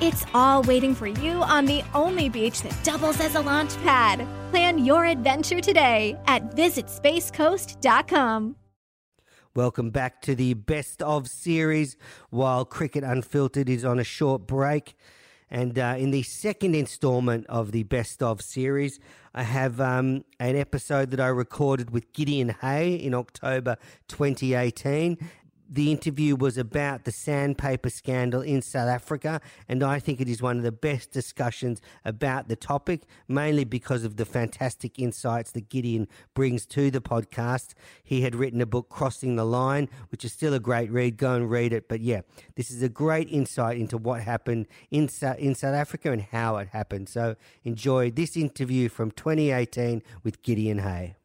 It's all waiting for you on the only beach that doubles as a launch pad. Plan your adventure today at visitspacecoast.com. Welcome back to the best of series while Cricket Unfiltered is on a short break. And uh, in the second installment of the best of series, I have um, an episode that I recorded with Gideon Haigh in October 2018 the interview was about the sandpaper scandal in South Africa, and I think it is one of the best discussions about the topic, mainly because of the fantastic insights that Gideon brings to the podcast. He had written a book, Crossing the Line, which is still a great read. Go and read it. But yeah, this is a great insight into what happened in, in South Africa and how it happened. So enjoy this interview from 2018 with Gideon Haigh.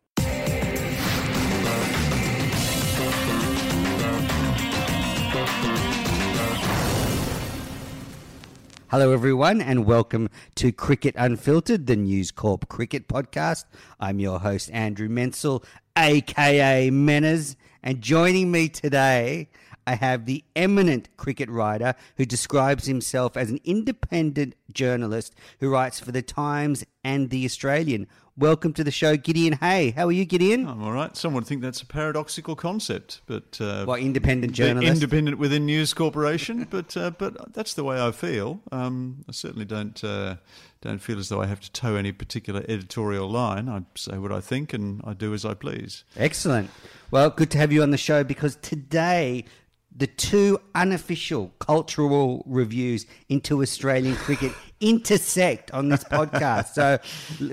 Hello, everyone, and welcome to Cricket Unfiltered, the News Corp cricket podcast. I'm your host, Andrew Menczel, aka Menners, and joining me today, I have the eminent cricket writer who describes himself as an independent journalist who writes for The Times and The Australian. Welcome to the show, Gideon Haigh. How are you, Gideon? I'm all right. Some would think that's a paradoxical concept, but uh, what independent journalist? Independent within News Corporation, but uh, but that's the way I feel. Um, I certainly don't uh, don't feel as though I have to toe any particular editorial line. I say what I think, and I do as I please. Excellent. Well, good to have you on the show because today the two unofficial cultural reviews into Australian cricket intersect on this podcast. So,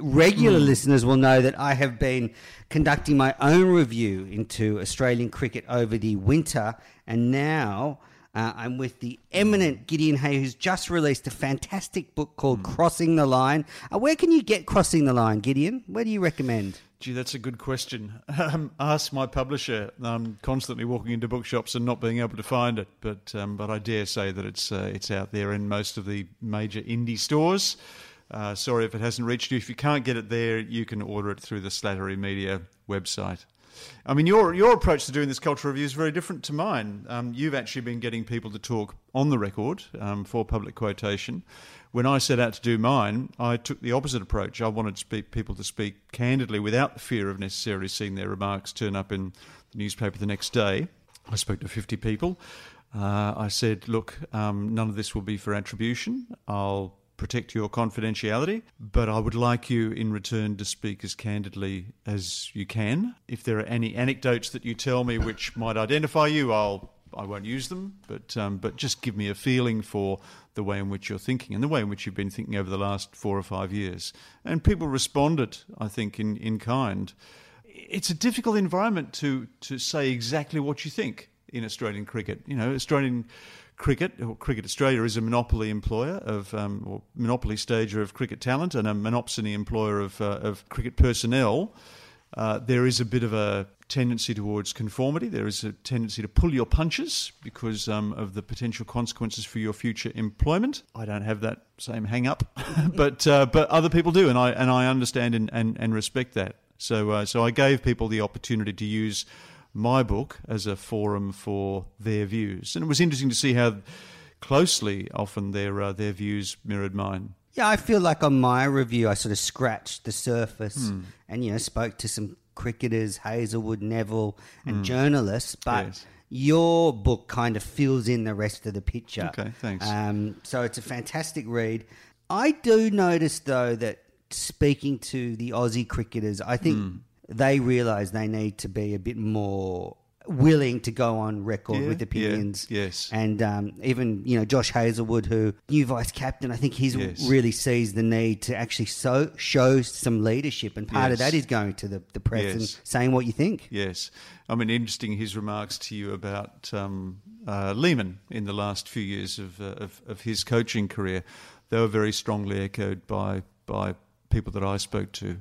regular mm. listeners will know that I have been conducting my own review into Australian cricket over the winter, and now. Uh, I'm with the eminent Gideon Haigh, who's just released a fantastic book called mm. Crossing the Line. Uh, where can you get Crossing the Line, Gideon? Where do you recommend? Gee, that's a good question. Um, ask my publisher. I'm constantly walking into bookshops and not being able to find it, but um, but I dare say that it's uh, it's out there in most of the major indie stores. Uh, sorry if it hasn't reached you. If you can't get it there, you can order it through the Slattery Media website. I mean, your your approach to doing this cultural review is very different to mine. Um, you've actually been getting people to talk on the record um, for public quotation. When I set out to do mine, I took the opposite approach. I wanted speak, people to speak candidly without the fear of necessarily seeing their remarks turn up in the newspaper the next day. I spoke to 50 people. Uh, I said, look, um, none of this will be for attribution. I'll protect your confidentiality, but I would like you in return to speak as candidly as you can. If there are any anecdotes that you tell me which might identify you, I'll I won't use them, but um, but just give me a feeling for the way in which you're thinking and the way in which you've been thinking over the last four or five years. And people responded, I think, in, in kind. It's a difficult environment to to say exactly what you think in Australian cricket. You know, Australian cricket, or Cricket Australia, is a monopoly employer of, um, or monopoly stager of cricket talent and a monopsony employer of, uh, of cricket personnel. Uh, there is a bit of a tendency towards conformity. There is a tendency to pull your punches because um, of the potential consequences for your future employment. I don't have that same hang up, but uh, but other people do, and I and I understand and, and, and respect that. So uh, so I gave people the opportunity to use my book as a forum for their views. And it was interesting to see how closely often their uh, their views mirrored mine. Yeah, I feel like on my review, I sort of scratched the surface hmm. and you know spoke to some cricketers, Hazlewood, Nevill, and hmm. journalists, but. Yes. Your book kind of fills in the rest of the picture. Okay, thanks. Um, so it's a fantastic read. I do notice, though, that speaking to the Aussie cricketers, I think mm they realise they need to be a bit more willing to go on record yeah, with opinions. Yeah, yes. And um, even, you know, Josh Hazlewood, who new vice captain, I think he's yes. really sees the need to actually so, show some leadership. And part yes. of that is going to the, the press yes. and saying what you think. Yes. I mean, interesting his remarks to you about um, uh, Lehmann in the last few years of, uh, of, of his coaching career. They were very strongly echoed by, by people that I spoke to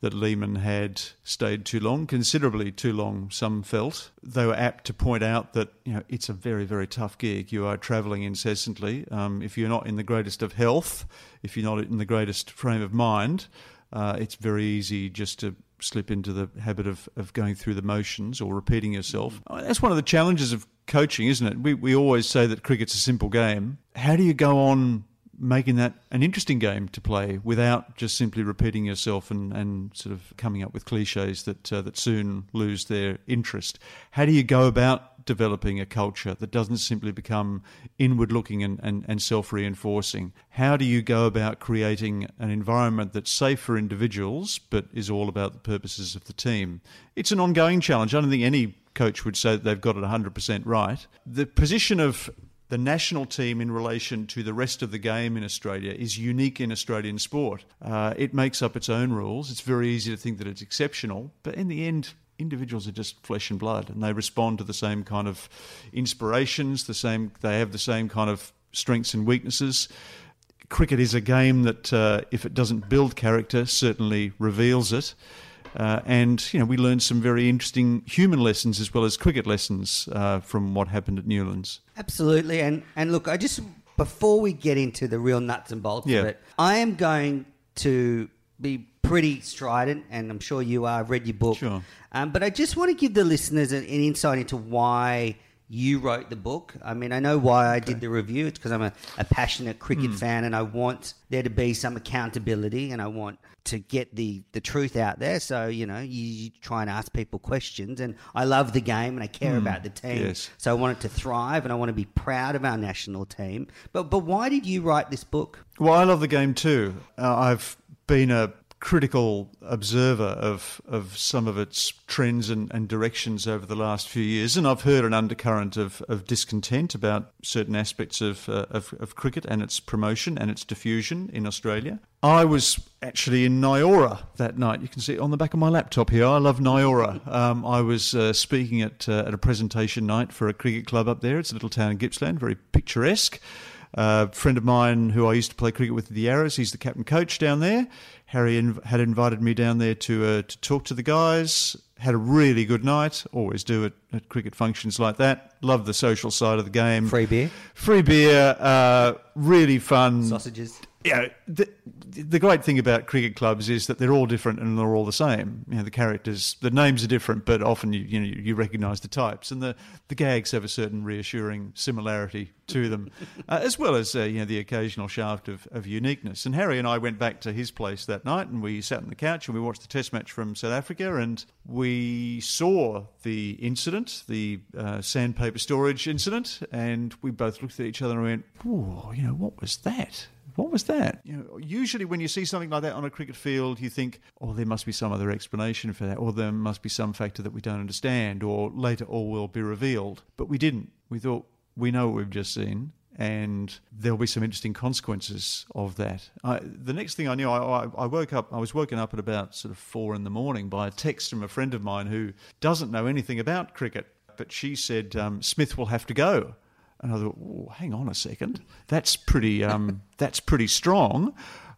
that Lehmann had stayed too long, considerably too long, some felt. They were apt to point out that you know it's a very, very tough gig. You are travelling incessantly. Um, if you're not in the greatest of health, if you're not in the greatest frame of mind, uh, it's very easy just to slip into the habit of, of going through the motions or repeating yourself. That's one of the challenges of coaching, isn't it? We, we always say that cricket's a simple game. How do you go on making that an interesting game to play without just simply repeating yourself and, and sort of coming up with cliches that uh, that soon lose their interest. How do you go about developing a culture that doesn't simply become inward looking and, and, and self reinforcing? How do you go about creating an environment that's safe for individuals but is all about the purposes of the team? It's an ongoing challenge. I don't think any coach would say that they've got it 100% right. The position of the national team in relation to the rest of the game in Australia is unique in Australian sport. Uh, it makes up its own rules. It's very easy to think that it's exceptional, but in the end, individuals are just flesh and blood, and they respond to the same kind of inspirations. The same, they have the same kind of strengths and weaknesses. Cricket is a game that, uh, if it doesn't build character, certainly reveals it. Uh, and you know, we learned some very interesting human lessons as well as cricket lessons uh, from what happened at Newlands. Absolutely, and and look, I just before we get into the real nuts and bolts Yeah. of it, I am going to be pretty strident, and I'm sure you are. I've read your book, Sure. um, but I just want to give the listeners an, an insight into why. You wrote the book. I mean, I know why I did the review. It's because I'm a, a passionate cricket fan and I want there to be some accountability and I want to get the, the truth out there. So, you know, you, you try and ask people questions. And I love the game and I care about the team. Yes. So I want it to thrive and I want to be proud of our national team. But but why did you write this book? Well, I love the game too. Uh, I've been a critical observer of of some of its trends and, and directions over the last few years, and I've heard an undercurrent of, of discontent about certain aspects of, uh, of of cricket and its promotion and its diffusion in Australia. I was actually in Nyora that night. You can see it on the back of my laptop here. I love Nyora. Um, I was uh, speaking at uh, at a presentation night for a cricket club up there. It's a little town in Gippsland, very picturesque. A friend of mine who I used to play cricket with at the Arrows, he's the captain coach down there. Harry inv- had invited me down there to uh, to talk to the guys. Had a really good night. Always do at, at cricket functions like that. Love the social side of the game. Free beer, Free beer. Uh, really fun. sausages. Yeah, the, the great thing about cricket clubs is that they're all different and they're all the same. You know, the characters, the names are different, but often you you know you recognise the types, and the, the gags have a certain reassuring similarity to them, uh, as well as uh, you know the occasional shaft of, of uniqueness. And Harry and I went back to his place that night, and we sat on the couch and we watched the Test match from South Africa, and we saw the incident, the uh, sandpaper storage incident, and we both looked at each other and went, "Whoa, you know what was that?" What was that? You know, usually when you see something like that on a cricket field, you think, "Oh, there must be some other explanation for that, or there must be some factor that we don't understand, or later all will be revealed." But we didn't. We thought we know what we've just seen, and there'll be some interesting consequences of that. I, the next thing I knew, I, I, woke up. I was woken up at about sort of four in the morning by a text from a friend of mine who doesn't know anything about cricket, but she said um, Smith will have to go. And I thought, "Whoa, hang on a second, that's pretty, um, that's pretty strong.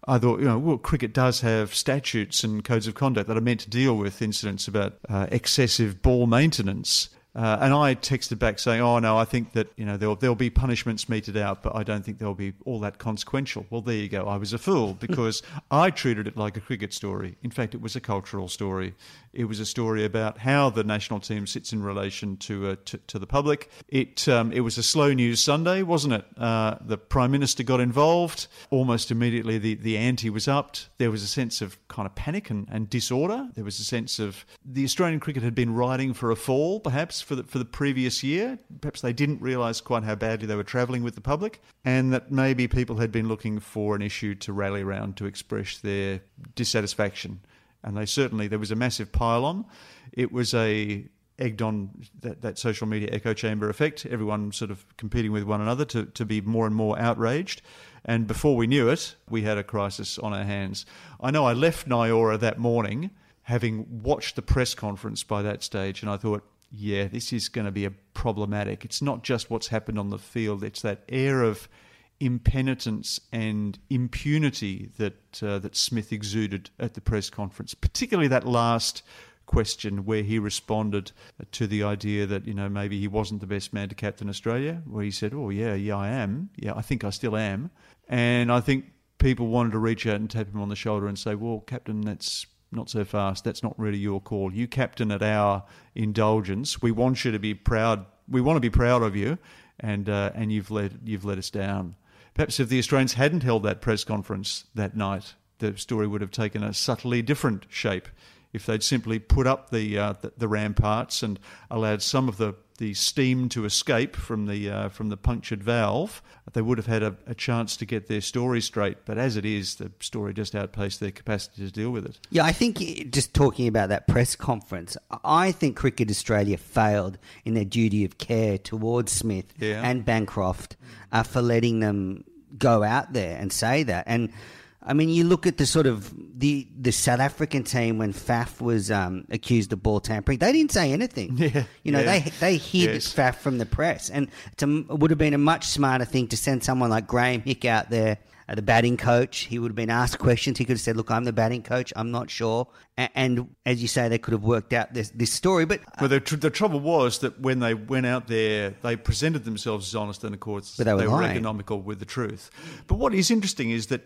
I thought, you know, well, cricket does have statutes and codes of conduct that are meant to deal with incidents about uh, excessive ball maintenance. Uh, and I texted back saying, "Oh no, I think that you know there'll there'll be punishments meted out, but I don't think they'll be all that consequential." Well, there you go. I was a fool because I treated it like a cricket story. In fact, it was a cultural story. It was a story about how the national team sits in relation to uh, to, to the public. It um, it was a slow news Sunday, wasn't it? Uh, the prime minister got involved almost immediately. The the ante was upped. There was a sense of kind of panic and, and disorder. There was a sense of the Australian cricket had been riding for a fall, perhaps for the for the previous year. Perhaps they didn't realise quite how badly they were travelling with the public, and that maybe people had been looking for an issue to rally around to express their dissatisfaction. And they certainly there was a massive pile on. It was a egged on that, that social media echo chamber effect, everyone sort of competing with one another to, to be more and more outraged. And before we knew it, we had a crisis on our hands. I know I left Nyora that morning having watched the press conference by that stage, and I thought, yeah, this is going to be a problematic. It's not just what's happened on the field, it's that air of impenitence and impunity that uh, that Smith exuded at the press conference, particularly that last question where he responded to the idea that you know maybe he wasn't the best man to captain Australia, where he said, "Oh yeah, yeah, I am. Yeah, I think I still am." And I think people wanted to reach out and tap him on the shoulder and say, "Well, captain, that's not so fast. That's not really your call. You captain at our indulgence. We want you to be proud. We want to be proud of you, and uh, and you've let you've let us down." Perhaps if the Australians hadn't held that press conference that night, the story would have taken a subtly different shape if they'd simply put up the, uh, the, the ramparts and allowed some of the, the steam to escape from the uh, from the punctured valve, they would have had a, a, chance to get their story straight. But as it is, the story just outpaced their capacity to deal with it. Yeah, I think just talking about that press conference, I think Cricket Australia failed in their duty of care towards Smith yeah. and Bancroft uh, for letting them go out there and say that and I mean, you look at the sort of the the South African team when Faf was um, accused of ball tampering. They didn't say anything. Yeah, you know, yeah. they they hid yes. Faf from the press, and a, it would have been a much smarter thing to send someone like Graeme Hick out there. Uh, the batting coach, he would have been asked questions. He could have said, "Look, I'm the batting coach. I'm not sure." And, and as you say, they could have worked out this this story. But uh, well, the, tr- the trouble was that when they went out there, they presented themselves as honest and, of course, they were, they were economical with the truth. But what is interesting is that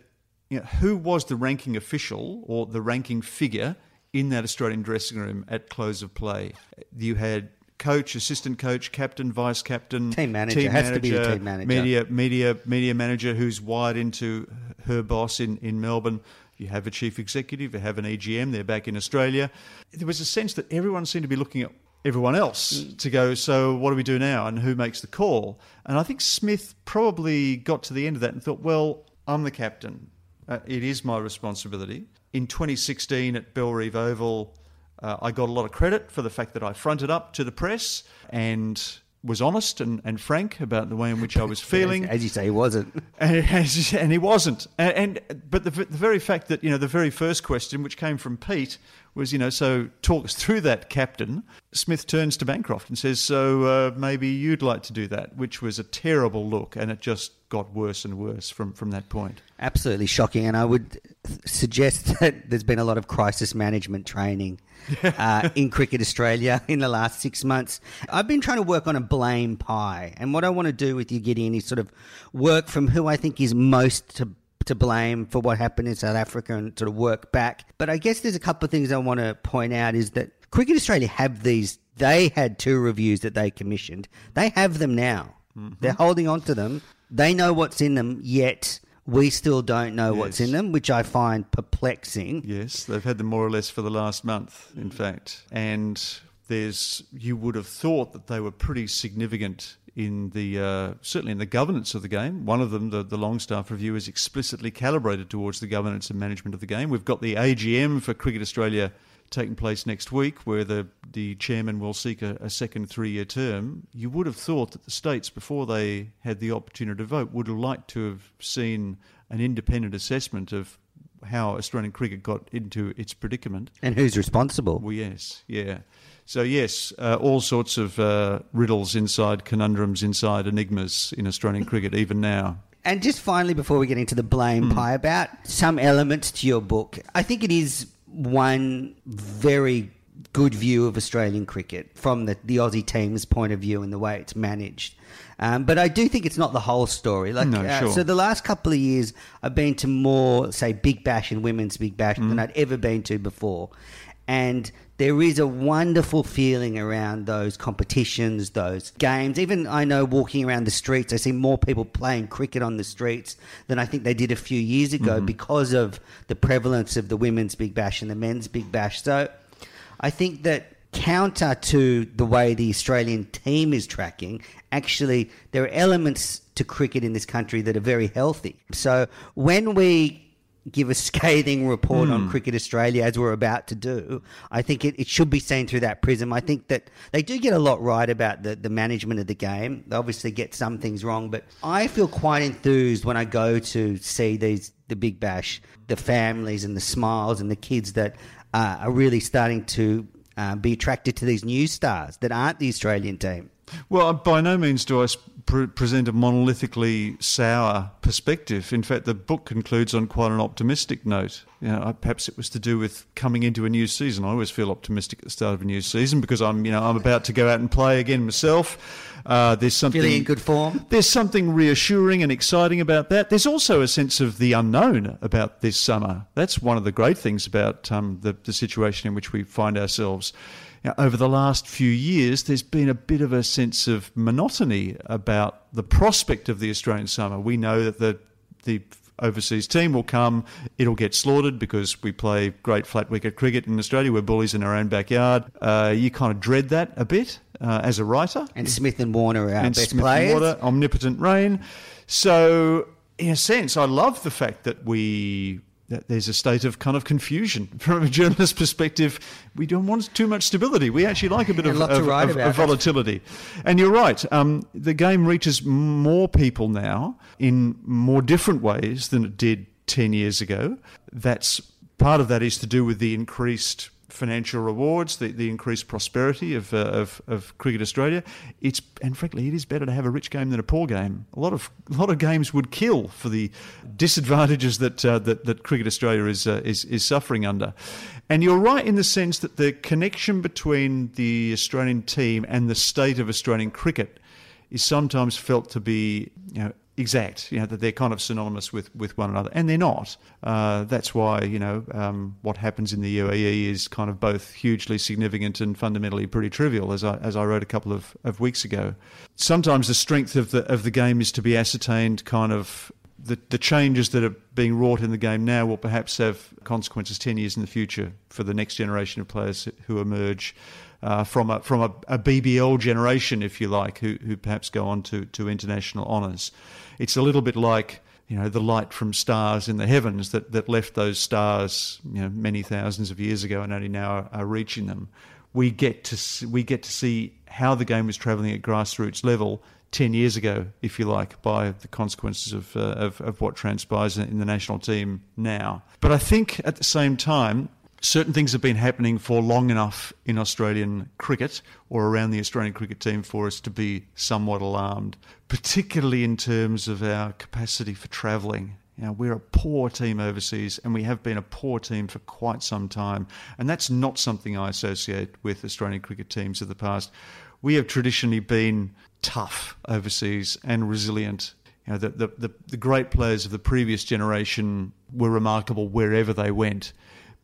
you know, who was the ranking official or the ranking figure in that Australian dressing room at close of play? You had coach, assistant coach, captain, vice captain, team manager. Team has manager, to be the team manager. Media, media, media manager who's wired into her boss in, in Melbourne. You have a chief executive, you have an EGM, they're back in Australia. There was a sense that everyone seemed to be looking at everyone else to go, so what do we do now and who makes the call? And I think Smith probably got to the end of that and thought, well, I'm the captain. Uh, it is my responsibility. In 2016 at Bellerive Oval, uh, I got a lot of credit for the fact that I fronted up to the press and was honest and, and frank about the way in which I was feeling. as, you say, he wasn't, and, and he wasn't. And, and but the, the, very fact that you know the very first question, which came from Pete, was you know so talk us through that, Captain. Smith turns to Bancroft and says, "So uh, maybe you'd like to do that," which was a terrible look, and it just got worse and worse from from that point. Absolutely shocking, and I would suggest that there's been a lot of crisis management training uh, in Cricket Australia in the last six months. I've been trying to work on a blame pie, and what I want to do with you, Gideon, is sort of work from who I think is most to to blame for what happened in South Africa and sort of work back. But I guess there's a couple of things I want to point out is that Cricket Australia have these. They had two reviews that they commissioned. They have them now. Mm-hmm. They're holding on to them. They know what's in them, yet we still don't know yes. what's in them, which I find perplexing. Yes, they've had them more or less for the last month, in fact. And there's, you would have thought that they were pretty significant in the uh, certainly in the governance of the game. One of them, the, the Longstaff review, is explicitly calibrated towards the governance and management of the game. We've got the AGM for Cricket Australia taking place next week, where the, the chairman will seek a, a second three year term, you would have thought that the states, before they had the opportunity to vote, would have liked to have seen an independent assessment of how Australian cricket got into its predicament. And who's responsible? Well, yes, yeah. So, yes, uh, all sorts of uh, riddles inside, conundrums inside, enigmas in Australian cricket, even now. And just finally, before we get into the blame mm. pie, about some elements to your book, I think it is one very good view of Australian cricket from the, the Aussie team's point of view and the way it's managed. Um, but I do think it's not the whole story. Like, no, uh, so the last couple of years, I've been to more, say, Big Bash and Women's Big Bash mm. than I'd ever been to before, and there is a wonderful feeling around those competitions, those games. Even I know walking around the streets, I see more people playing cricket on the streets than I think they did a few years ago mm-hmm. because of the prevalence of the women's Big Bash and the men's Big Bash. So I think that counter to the way the Australian team is tracking, actually, there are elements to cricket in this country that are very healthy. So when we give a scathing report mm. on hmm. Cricket Australia as we're about to do, I think it, it should be seen through that prism. I think that they do get a lot right about the, the management of the game. They obviously get some things wrong, but I feel quite enthused when I go to see these the Big Bash, the families and the smiles and the kids that uh, are really starting to uh, be attracted to these new stars that aren't the Australian team. Well, by no means do I pre- present a monolithically sour perspective. In fact, the book concludes on quite an optimistic note. You know, perhaps it was to do with coming into a new season. I always feel optimistic at the start of a new season because I'm, you know, I'm about to go out and play again myself. Uh, there's something Feeling in good form. There's something reassuring and exciting about that. There's also a sense of the unknown about this summer. That's one of the great things about um, the, the situation in which we find ourselves. Now, over the last few years, there's been a bit of a sense of monotony about the prospect of the Australian summer. We know that the the overseas team will come, it'll get slaughtered because we play great flat wicket cricket in Australia. We're bullies in our own backyard. Uh, you kind of dread that a bit uh, as a writer. And Smith and Warner are our and best Smith players. And Warner, omnipotent reign. So, in a sense, I love the fact that we there's a state of kind of confusion from a journalist's perspective. We don't want too much stability. We actually like a bit of, of- of- of volatility. And you're right. Um, the game reaches more people now in more different ways than it did 10 years ago. That's part of that is to do with the increased financial rewards, the, the increased prosperity of, uh, of of Cricket Australia. It's and frankly, it is better to have a rich game than a poor game. A lot of a lot of games would kill for the disadvantages that uh, that, that Cricket Australia is, uh, is is suffering under. And you're right in the sense that the connection between the Australian team and the state of Australian cricket is sometimes felt to be you know, exact, you know, that they're kind of synonymous with, with one another, and they're not. Uh, that's why, you know, um, what happens in the UAE is kind of both hugely significant and fundamentally pretty trivial, as I, as I wrote a couple of, of weeks ago. Sometimes the strength of the, of the game is to be ascertained kind of the, the changes that are being wrought in the game now will perhaps have consequences 10 years in the future for the next generation of players who emerge uh, from a from a, a BBL generation, if you like, who who perhaps go on to, to international honours. It's a little bit like you know the light from stars in the heavens that, that left those stars you know many thousands of years ago and only now are, are reaching them. We get to see, we get to see how the game is travelling at grassroots level 10 years ago, if you like, by the consequences of, uh, of, of what transpires in the national team now. But I think at the same time, certain things have been happening for long enough in Australian cricket or around the Australian cricket team for us to be somewhat alarmed, particularly in terms of our capacity for travelling. You know, we're a poor team overseas, and we have been a poor team for quite some time. And that's not something I associate with Australian cricket teams of the past. We have traditionally been tough overseas and resilient. You know, the, the, the, the great players of the previous generation were remarkable wherever they went.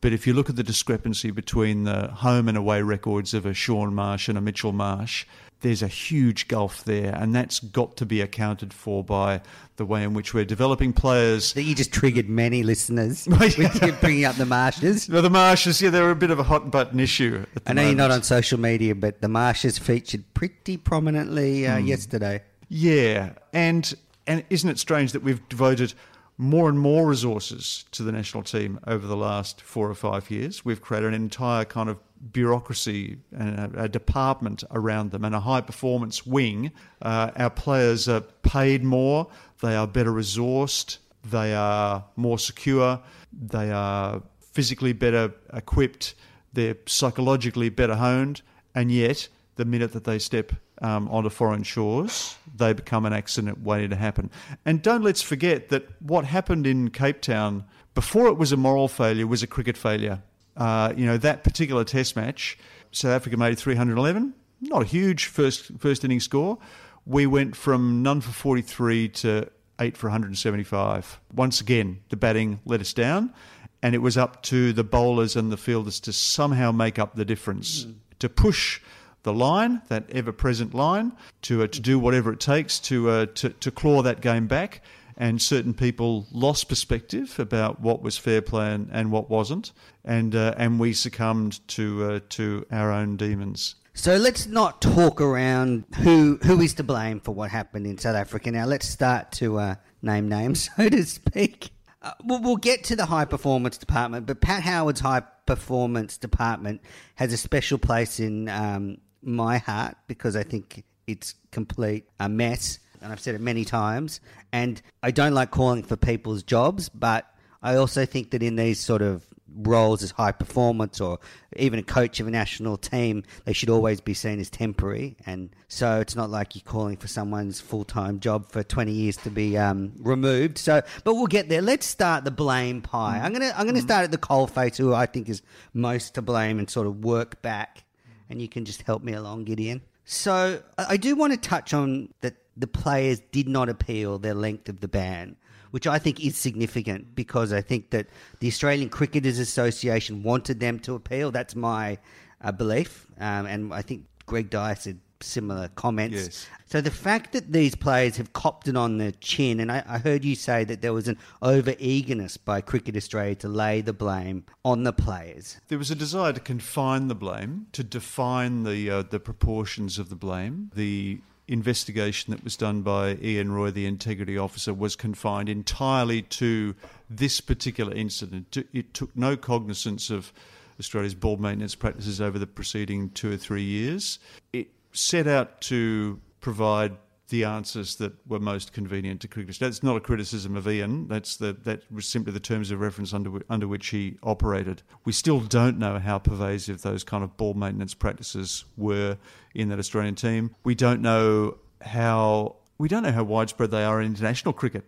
But if you look at the discrepancy between the home and away records of a Shaun Marsh and a Mitchell Marsh, there's a huge gulf there, and that's got to be accounted for by the way in which we're developing players. That you just triggered many listeners with bringing up the marshes. The Marshes, yeah, they're a bit of a hot button issue. At the I know you're not on social media, but the marshes featured pretty prominently uh, yesterday. Yeah, and and isn't it strange that we've devoted more and more resources to the national team over the last four or five years? We've created an entire kind of bureaucracy and a, a department around them and a high performance wing. Uh, our players are paid more, they are better resourced, they are more secure, they are physically better equipped, they're psychologically better honed, and yet the minute that they step um, onto foreign shores, they become an accident waiting to happen. And don't let's forget that what happened in Cape Town before it was a moral failure was a cricket failure. Uh, you know that particular Test match, South Africa made 311, not a huge first first inning score. We went from none for 43 to eight for 175. Once again, the batting let us down, and it was up to the bowlers and the fielders to somehow make up the difference, to push the line, that ever-present line, to uh, to do whatever it takes to, uh, to to claw that game back. And certain people lost perspective about what was fair play and, and what wasn't, and uh, and we succumbed to uh, to our own demons. So let's not talk around who who is to blame for what happened in South Africa. Now let's start to uh, name names, so to speak. Uh, we'll, we'll get to the high performance department, but Pat Howard's high performance department has a special place in um, my heart because I think it's complete a mess, and I've said it many times. And I don't like calling for people's jobs, but I also think that in these sort of roles as high performance or even a coach of a national team, they should always be seen as temporary. And so it's not like you're calling for someone's full time job for 20 years to be um, removed. So, but we'll get there. Let's start the blame pie. I'm gonna I'm gonna start at the coalface, who I think is most to blame, and sort of work back. And you can just help me along, Gideon. So I do want to touch on that the players did not appeal their length of the ban which I think is significant because I think that the Australian Cricketers Association wanted them to appeal. That's my uh, belief, um, and I think Greg Dyer said similar comments. Yes. So the fact that these players have copped it on the chin, and I, I heard you say that there was an over eagerness by Cricket Australia to lay the blame on the players. There was a desire to confine the blame, to define the uh, the proportions of the blame. The investigation that was done by Iain Roy, the integrity officer, was confined entirely to this particular incident. It took no cognizance of Australia's ball maintenance practices over the preceding two or three years. It set out to provide the answers that were most convenient to cricketers. That's not a criticism of Ian. That's the, that was simply the terms of reference under under which he operated. We still don't know how pervasive those kind of ball maintenance practices were in that Australian team. We don't know how we don't know how widespread they are in international cricket.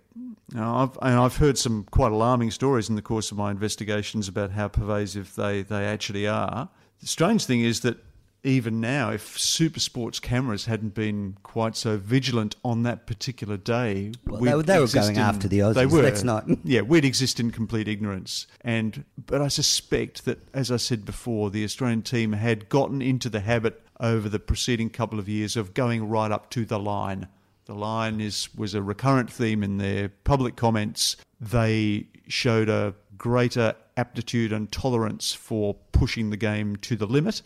Now, I've, and I've heard some quite alarming stories in the course of my investigations about how pervasive they, they actually are. The strange thing is that even now, if super sports cameras hadn't been quite so vigilant on that particular day, Well, they were- they were going in- after the Aussies, They were. let's not- Yeah, we'd exist in complete ignorance. And but I suspect that, as I said before, the Australian team had gotten into the habit over the preceding couple of years of going right up to the line. The line is was a recurrent theme in their public comments. They showed a greater aptitude and tolerance for pushing the game to the limit.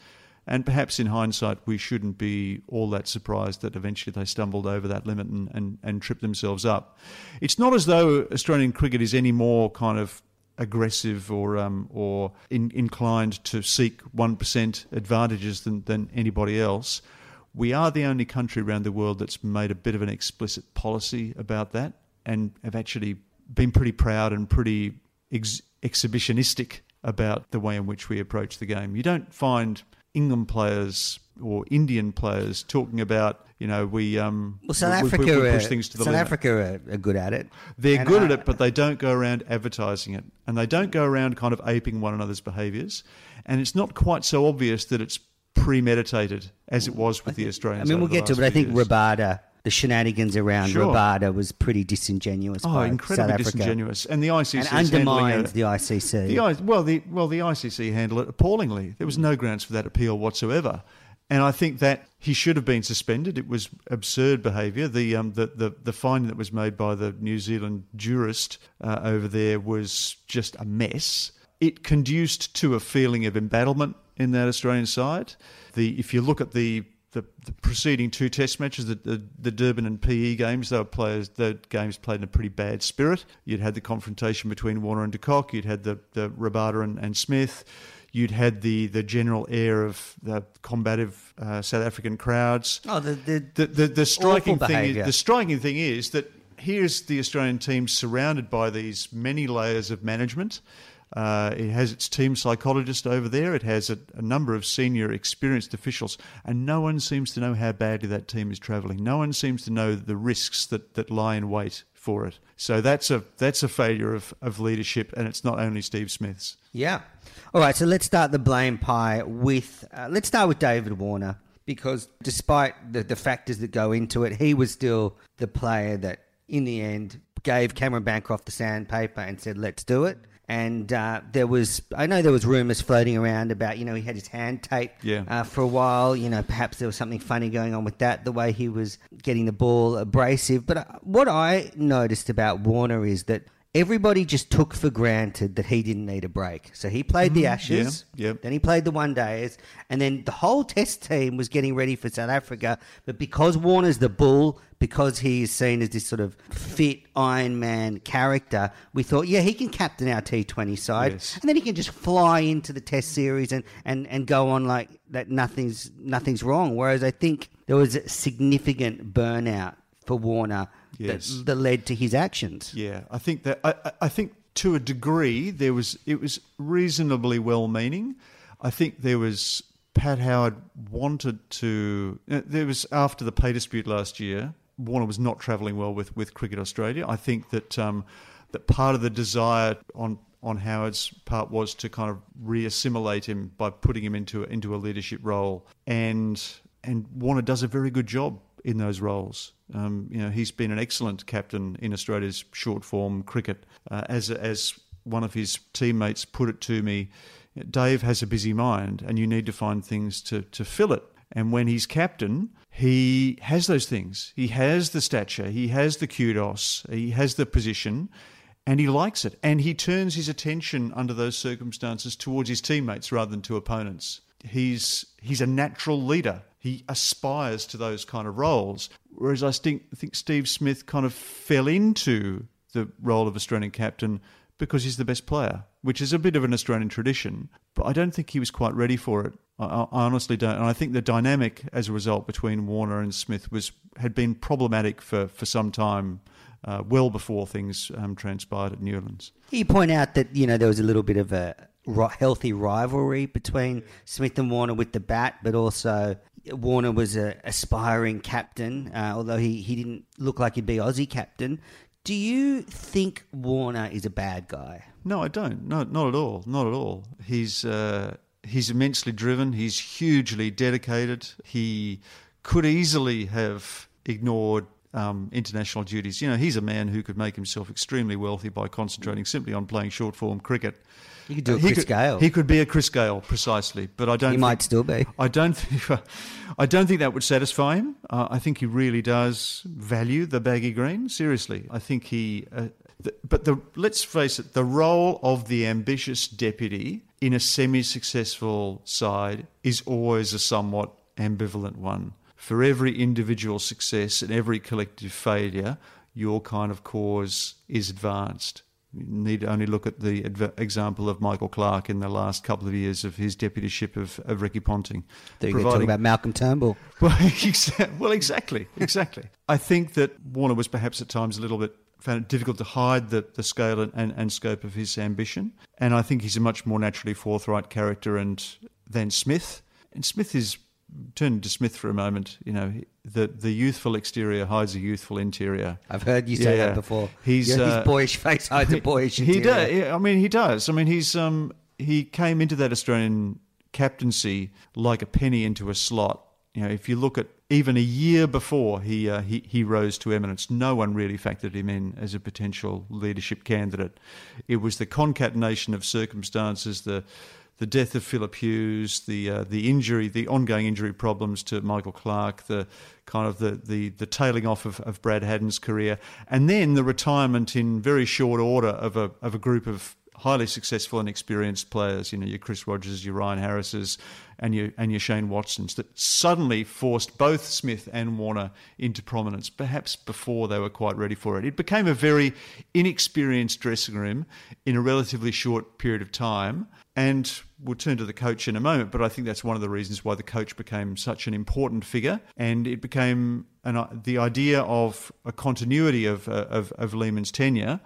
And perhaps in hindsight, we shouldn't be all that surprised that eventually they stumbled over that limit and, and, and tripped themselves up. It's not as though Australian cricket is any more kind of aggressive or um, or in, inclined to seek one percent advantages than, than anybody else. We are the only country around the world that's made a bit of an explicit policy about that, and have actually been pretty proud and pretty ex- exhibitionistic about the way in which we approach the game. You don't find England players or Indian players talking about, you know, we um Well, South we, we- Africa, we push are- things to the South limit. Africa are, are good at it. They're And good I- at it, but they don't go around advertising it. And they don't go around kind of aping one another's behaviours. And it's not quite so obvious that it's premeditated as it was with the Australians. I mean, we'll get to it, but I think years. Rabada, the shenanigans around Sure. Rabada was pretty disingenuous. Oh, incredibly disingenuous. And the ICC and the ICC. The well, the well, the ICC handled it appallingly. There was no grounds for that appeal whatsoever, and I think that he should have been suspended. It was absurd behaviour. The um the, the the finding that was made by the New Zealand jurist uh, over there was just a mess. It conduced to a feeling of embattlement in that Australian side. The if you look at the the, the preceding two Test matches, the, the, the Durban and PE games, they were players. The games played in a pretty bad spirit. You'd had the confrontation between Warner and De Kock. You'd had the the Rabada and, and Smith. You'd had the the general air of the combative uh, South African crowds. oh, the, the, The the, striking thing behaviour. is, the striking thing is that here's the Australian team surrounded by these many layers of management. Uh, it has its team psychologist over there. It has a, a number of senior experienced officials, and no one seems to know how badly that team is travelling. No one seems to know the risks that, that lie in wait for it. So that's a that's a failure of, of leadership, and it's not only Steve Smith's. Yeah. All right, so let's start the blame pie with uh, let's start with David Warner because despite the, the factors that go into it, he was still the player that in the end gave Cameron Bancroft the sandpaper and said, "Let's do it." And uh, there was, I know there was rumours floating around about, you know, he had his hand taped Yeah. uh, for a while. You know, perhaps there was something funny going on with that, the way he was getting the ball abrasive. But uh, what I noticed about Warner is that everybody just took for granted that he didn't need a break. So he played the Ashes, Mm-hmm. yeah, yep. then he played the one days, and then the whole Test team was getting ready for South Africa. But because Warner's the bull, because he is seen as this sort of fit Iron Man character, we thought, yeah, he can captain our T20 side, Yes. and then he can just fly into the Test series and, and, and go on like that. Nothing's nothing's wrong. Whereas I think there was a significant burnout for Warner Yes. that, that led to his actions. Yeah, I think that I, I- think to a degree, there was it was reasonably well meaning. I think there was Pat Howard wanted to. uh, There was after the pay dispute last year. Warner was not travelling well with, with Cricket Australia. I think that um, that part of the desire on on Howard's part was to kind of re-assimilate him by putting him into into a leadership role, and and Warner does a very good job in those roles. Um, you know, he's been an excellent captain in Australia's short form cricket. Uh, as as one of his teammates put it to me, Dave has a busy mind, and you need to find things to to fill it. And when he's captain, he has those things. He has the stature, he has the kudos, he has the position, and he likes it. And he turns his attention under those circumstances towards his teammates rather than to opponents. He's he's a natural leader. He aspires to those kind of roles. Whereas I think, think Steve Smith kind of fell into the role of Australian captain because he's the best player, which is a bit of an Australian tradition. But I don't think he was quite ready for it. I, I honestly don't. And I think the dynamic as a result between Warner and Smith was had been problematic for, for some time, uh, well before things um, transpired at Newlands. You point out that you know there was a little bit of a healthy rivalry between Smith and Warner with the bat, but also Warner was a aspiring captain, uh, although he, he didn't look like he'd be Aussie captain. Do you think Warner is a bad guy? No, I don't. No, not at all. Not at all. He's uh, he's immensely driven. He's hugely dedicated. He could easily have ignored um, international duties. You know, he's a man who could make himself extremely wealthy by concentrating simply on playing short form cricket. You could do a he Chris could, Gayle. He could be a Chris Gayle, precisely. But I don't. He think- might still be. I don't think. I don't think that would satisfy him. Uh, I think he really does value the baggy green. Seriously, I think he. Uh, th- but the let's face it, the role of the ambitious deputy in a semi-successful side is always a somewhat ambivalent one. For every individual success and every collective failure, your kind of cause is advanced. You need only look at the example of Michael Clarke in the last couple of years of his deputyship of, of Ricky Ponting. They're going to talk about Malcolm Turnbull. Well, well, exactly, exactly. I think that Warner was perhaps at times a little bit found it difficult to hide the, the scale and, and, and scope of his ambition, and I think he's a much more naturally forthright character and than Smith. And Smith is turning to Smith for a moment. You know, the the youthful exterior hides a youthful interior. I've heard you say Yeah. that before. He's, his uh, boyish face hides a boyish He does. yeah, I mean, he does. I mean, he's um he came into that Australian captaincy like a penny into a slot. You know, if you look at even a year before he uh, he he rose to eminence, no one really factored him in as a potential leadership candidate. It was the concatenation of circumstances, the the death of Philip Hughes, the uh, the injury, the ongoing injury problems to Michael Clarke, the kind of the the, the tailing off of, of Brad Haddin's career, and then the retirement in very short order of a of a group of highly successful and experienced players. You know, your Chris Rogers, your Ryan Harrises, and your and your Shane Watsons that suddenly forced both Smith and Warner into prominence, perhaps before they were quite ready for it. It became a very inexperienced dressing room in a relatively short period of time. And we'll turn to the coach in a moment, but I think that's one of the reasons why the coach became such an important figure, and it became an, the idea of a continuity of of, of Lehmann's tenure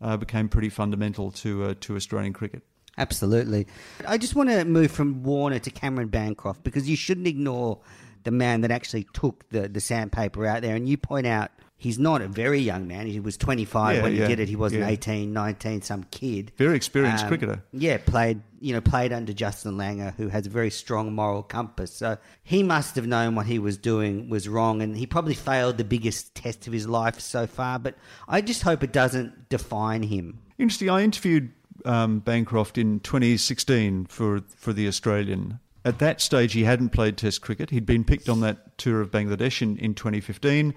uh, became pretty fundamental to uh, to Australian cricket. Absolutely. I just want to move from Warner to Cameron Bancroft because you shouldn't ignore the man that actually took the, the sandpaper out there. And you point out he's not a very young man. He was 25 Yeah, when he yeah, did it. He wasn't yeah. 18, 19, some kid. Very experienced Um, cricketer. Yeah, played you know played under Justin Langer, who has a very strong moral compass. So he must have known what he was doing was wrong, and he probably failed the biggest test of his life so far. But I just hope it doesn't define him. Interesting. I interviewed um, Bancroft in 2016 for for the Australian. At that stage, he hadn't played Test cricket. He'd been picked on that tour of Bangladesh in, in 2015.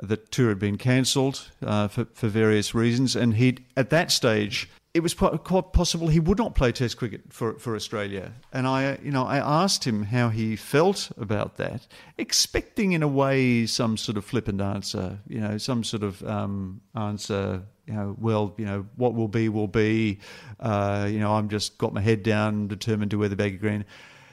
The tour had been cancelled uh, for for various reasons, and he'd at that stage. It was quite possible he would not play Test cricket for, for Australia, and I, you know, I asked him how he felt about that, expecting in a way some sort of flippant answer, you know, some sort of um, answer you know, well, you know, what will be will be. Uh, you know, I'm just got my head down, determined to wear the baggy green.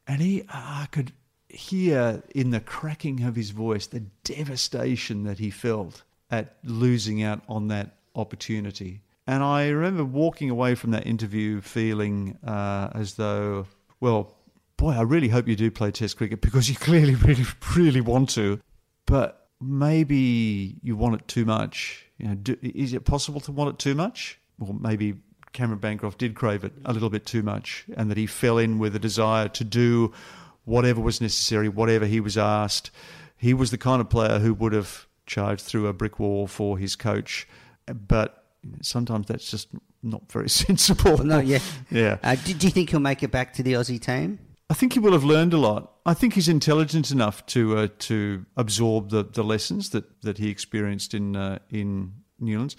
And he, I could hear in the cracking of his voice the devastation that he felt at losing out on that opportunity. And I remember walking away from that interview feeling uh, as though, well, boy, I really hope you do play Test cricket because you clearly, really, really want to. But maybe you want it too much. You know, do, is it possible to want it too much? Or maybe Cameron Bancroft did crave it a little bit too much, and that he fell in with a desire to do whatever was necessary, whatever he was asked. He was the kind of player who would have charged through a brick wall for his coach, but sometimes that's just not very sensible. Well, no, yeah, yeah. Uh, do, do you think he'll make it back to the Aussie team? I think he will have learned a lot. I think he's intelligent enough to uh, to absorb the, the lessons that, that he experienced in uh, in Newlands.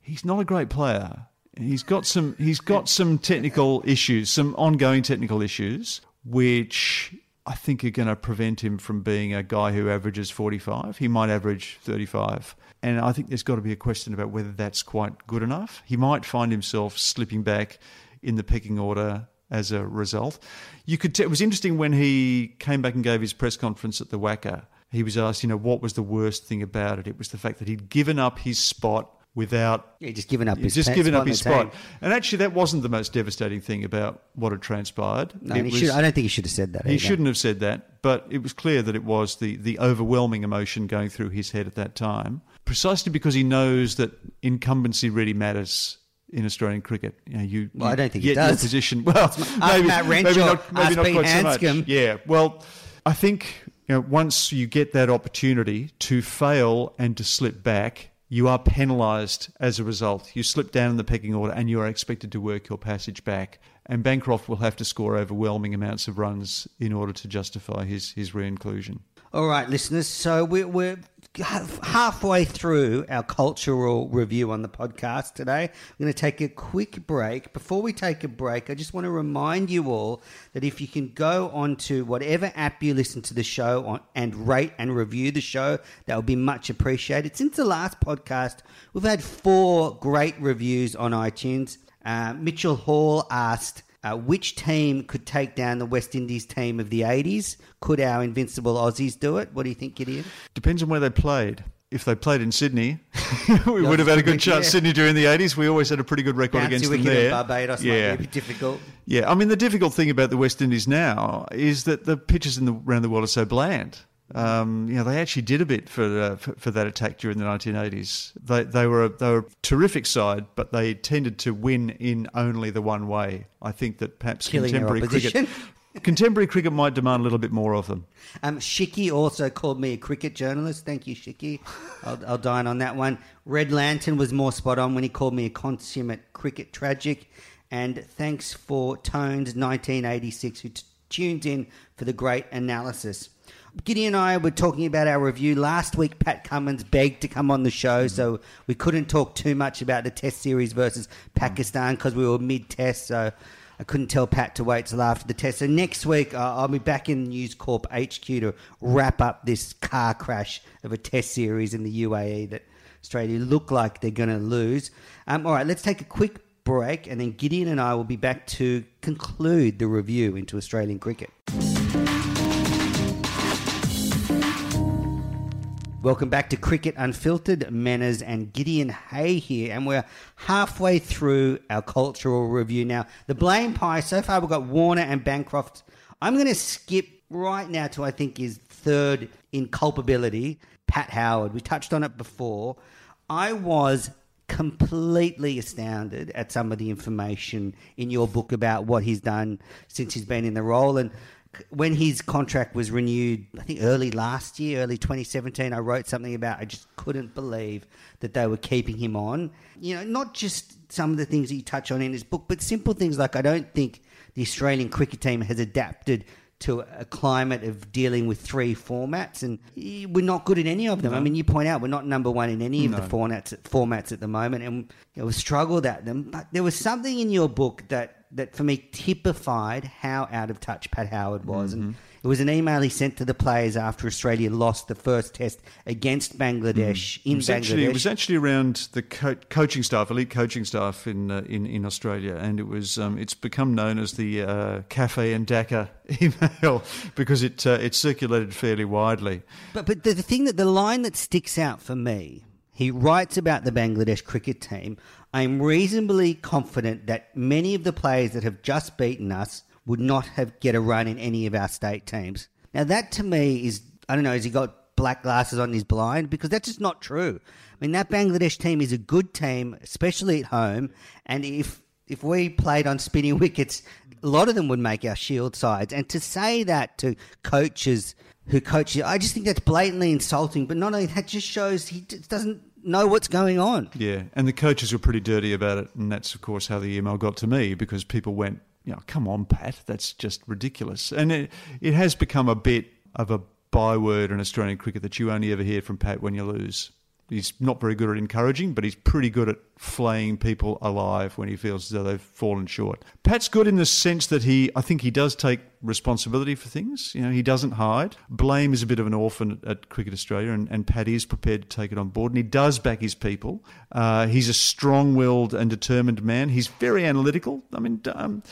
He's not a great player. He's got some he's got some technical issues, some ongoing technical issues, which I think are going to prevent him from being a guy who averages 45. He might average 35. And I think there's got to be a question about whether that's quite good enough. He might find himself slipping back in the pecking order as a result. You could. T- it was interesting when he came back and gave his press conference at the WACA. He was asked, you know, what was the worst thing about it? It was the fact that he'd given up his spot without yeah, just giving up his just giving spot up his spot. And actually, that wasn't the most devastating thing about what had transpired. No, he was- should, I don't think he should have said that. he either. shouldn't have said that, but it was clear that it was the, the overwhelming emotion going through his head at that time, precisely because he knows that incumbency really matters in Australian cricket. You know, you, Well, I don't think it get your does. position. Well, maybe, Matt maybe not, maybe not quite so much. Yeah, well, I think you know, once you get that opportunity to fail and to slip back, you are penalised as a result. You slip down in the pecking order and you are expected to work your passage back. And Bancroft will have to score overwhelming amounts of runs in order to justify his, his re-inclusion. All right, listeners. So we're, we're halfway through our cultural review on the podcast today. We're going to take a quick break. Before we take a break, I just want to remind you all that if you can go onto whatever app you listen to the show on and rate and review the show, that would be much appreciated. Since the last podcast, we've had four great reviews on iTunes. Uh, Mitchell Hall asked, uh, which team could take down the West Indies team of the 80s? Could our invincible Aussies do it? What do you think, Gideon? Depends on where they played. If they played in Sydney, we would have had a good chance. Yeah. Sydney during the 80s, we always had a pretty good record Bouncy against them there. Barbados yeah. might be a bit difficult. Yeah, I mean the difficult thing about the West Indies now is that the pitches in the, around the world are so bland. Um, you know, they actually did a bit for, uh, for for that attack during the 1980s. They they were a, they were a terrific side, but they tended to win in only the one way. I think that perhaps Killing contemporary cricket contemporary cricket might demand a little bit more of them. Um, Shiki also called me a cricket journalist. Thank you, Shiki. I'll, I'll dine on that one. Red Lantern was more spot on when he called me a consummate cricket tragic. And thanks for Tones 1986, who t- tuned in for the great analysis. Gideon and I were talking about our review last week. Pat Cummins begged to come on the show, so we couldn't talk too much about the Test series versus Pakistan because we were mid-Test. So I couldn't tell Pat to wait till after the test. So next week, uh, I'll be back in News Corp HQ to wrap up this car crash of a test series in the UAE that Australia look like they're going to lose. Um, all right, let's take a quick break, and then Gideon and I will be back to conclude the review into Australian cricket. Welcome back to Cricket Unfiltered. Manners and Gideon Haigh here, and we're halfway through our cultural review now. The blame pie so far we've got Warner and Bancroft. I'm going to skip right now to I think is third in culpability. Pat Howard. We touched on it before. I was completely astounded at some of the information in your book about what he's done since he's been in the role and when his contract was renewed, I think early last year, early 2017, I wrote something about I just couldn't believe that they were keeping him on. You know, not just some of the things that you touch on in his book, but simple things like I don't think the Australian cricket team has adapted to a climate of dealing with three formats, and we're not good at any of them. I mean, you point out we're not number one in any of the formats formats at the moment, and you know, we've struggled at them. But there was something in your book that that for me typified how out of touch Pat Howard was, and mm-hmm. It was an email he sent to the players after Australia lost the first Test against Bangladesh It in actually, Bangladesh. it was actually around the co- coaching staff, elite coaching staff in uh, in in Australia, and it was um, it's become known as the uh, Cafe and Dakar email because it uh, it circulated fairly widely. But but the, the thing that the line that sticks out for me, He writes about the Bangladesh cricket team. I'm reasonably confident that many of the players that have just beaten us would not have get a run in any of our state teams. Now that to me is I don't know, has he got black glasses on his blind? Because that's just not true. I mean that Bangladesh team is a good team, especially at home, and if if we played on spinning wickets, a lot of them would make our shield sides. And to say that to coaches who coach you, I just think that's blatantly insulting. But not only that, just shows he doesn't know what's going on. Yeah, and the coaches were pretty dirty about it, and that's of course how the email got to me because people went, you know, come on, Pat, that's just ridiculous, and it it has become a bit of a byword in Australian cricket that you only ever hear from Pat when you lose. He's not very good at encouraging, but he's pretty good at flaying people alive when he feels as though they've fallen short. Pat's good in the sense that he, I think he does take responsibility for things. You know, he doesn't hide. Blame is a bit of an orphan at Cricket Australia, and, and Pat is prepared to take it on board, and he does back his people. Uh, he's a strong-willed and determined man. He's very analytical. I mean, um,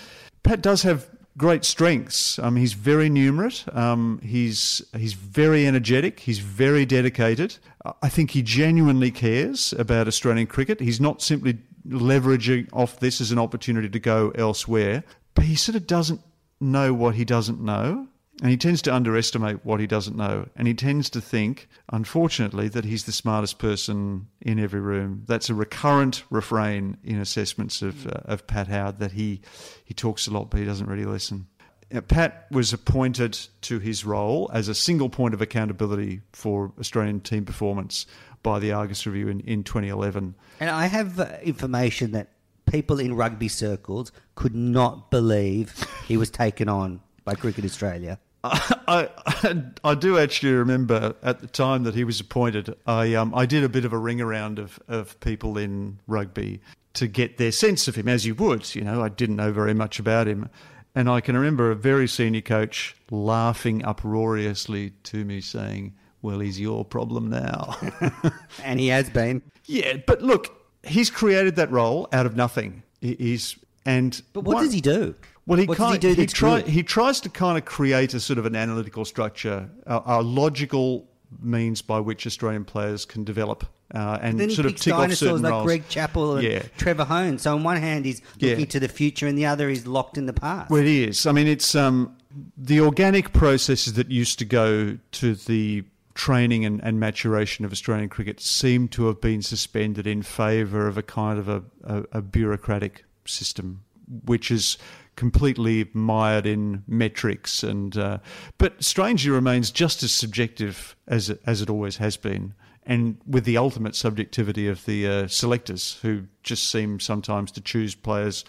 Pat does have great strengths. Um, he's very numerate. Um, he's he's very energetic. He's very dedicated. I think he genuinely cares about Australian cricket. He's not simply leveraging off this as an opportunity to go elsewhere, but he sort of doesn't know what he doesn't know. And he tends to underestimate what he doesn't know. And he tends to think, unfortunately, that he's the smartest person in every room. That's a recurrent refrain in assessments of, uh, of Pat Howard that he, he talks a lot, but he doesn't really listen. Uh, Pat was appointed to his role as a single point of accountability for Australian team performance by the Argus Review in, in 2011. And I have uh, information that people in rugby circles could not believe he was taken on by Cricket Australia. I, I, I do actually remember at the time that he was appointed, I um, I did a bit of a ring around of, of people in rugby to get their sense of him, as you would. You know, I didn't know very much about him. And I can remember a very senior coach laughing uproariously to me, saying, Well, he's your problem now. and he has been. Yeah, but look, he's created that role out of nothing. He's and But what does he do? Well, he, kind, he do he, try, he tries to kind of create a sort of an analytical structure, a, a logical means by which Australian players can develop uh, and Then he sort of picks tick off dinosaurs certain like roles. Greg Chappell and Yeah. Trevor Hohns. So on one hand, he's Yeah. looking to the future, and the other, he's locked in the past. Well, it is. I mean, it's um, the organic processes that used to go to the training and, and maturation of Australian cricket seem to have been suspended in favour of a kind of a, a, a bureaucratic system, which is completely mired in metrics and uh, but strangely remains just as subjective as it, as it always has been and with the ultimate subjectivity of the uh, selectors who just seem sometimes to choose players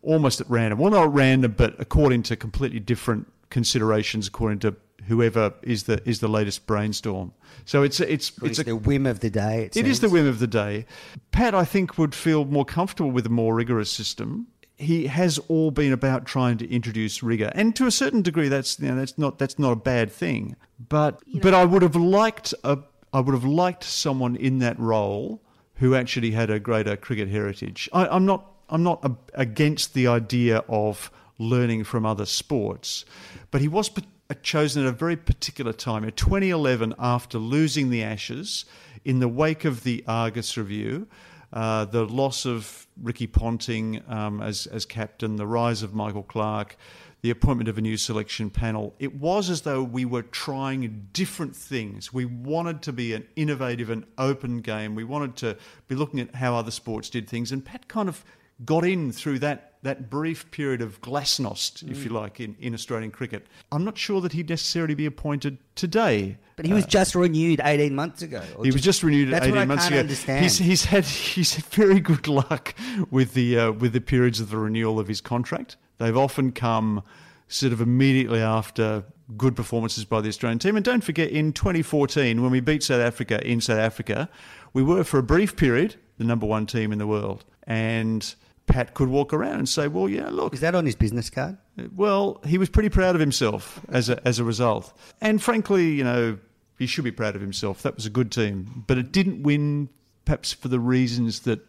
almost at random. Well, not random, but according to completely different considerations, according to whoever is the is the latest brainstorm. So it's it's it's it's a the whim of the day. It, it is the whim of the day. Pat, I think, would feel more comfortable with a more rigorous system. He has all been about trying to introduce rigor, and to a certain degree, that's you know, that's not that's not a bad thing. But but I would have liked a I would have liked someone in that role who actually had a greater cricket heritage. I, I'm not I'm not a, against the idea of learning from other sports, but he was chosen at a very particular time. In 2011, after losing the Ashes, in the wake of the Argus review, uh, the loss of Ricky Ponting um, as as captain, the rise of Michael Clarke, the appointment of a new selection panel, it was as though we were trying different things. We wanted to be an innovative and open game. We wanted to be looking at how other sports did things, and Pat kind of got in through that that brief period of glasnost, if you like, in, in Australian cricket. I'm not sure that he'd necessarily be appointed today. But he was just renewed 18 months ago. He was just renewed That's 18 what I months can't ago. understand. He's, he's had he's had very good luck with the uh, with the periods of the renewal of his contract. They've often come sort of immediately after good performances by the Australian team. And don't forget, in 2014, when we beat South Africa in South Africa, we were for a brief period the number one team in the world. And Pat could walk around and say, "Well, yeah, look, Is that on his business card? well, he was pretty proud of himself as a, as a result. And frankly, you know, he should be proud of himself. That was a good team. But it didn't win, perhaps for the reasons that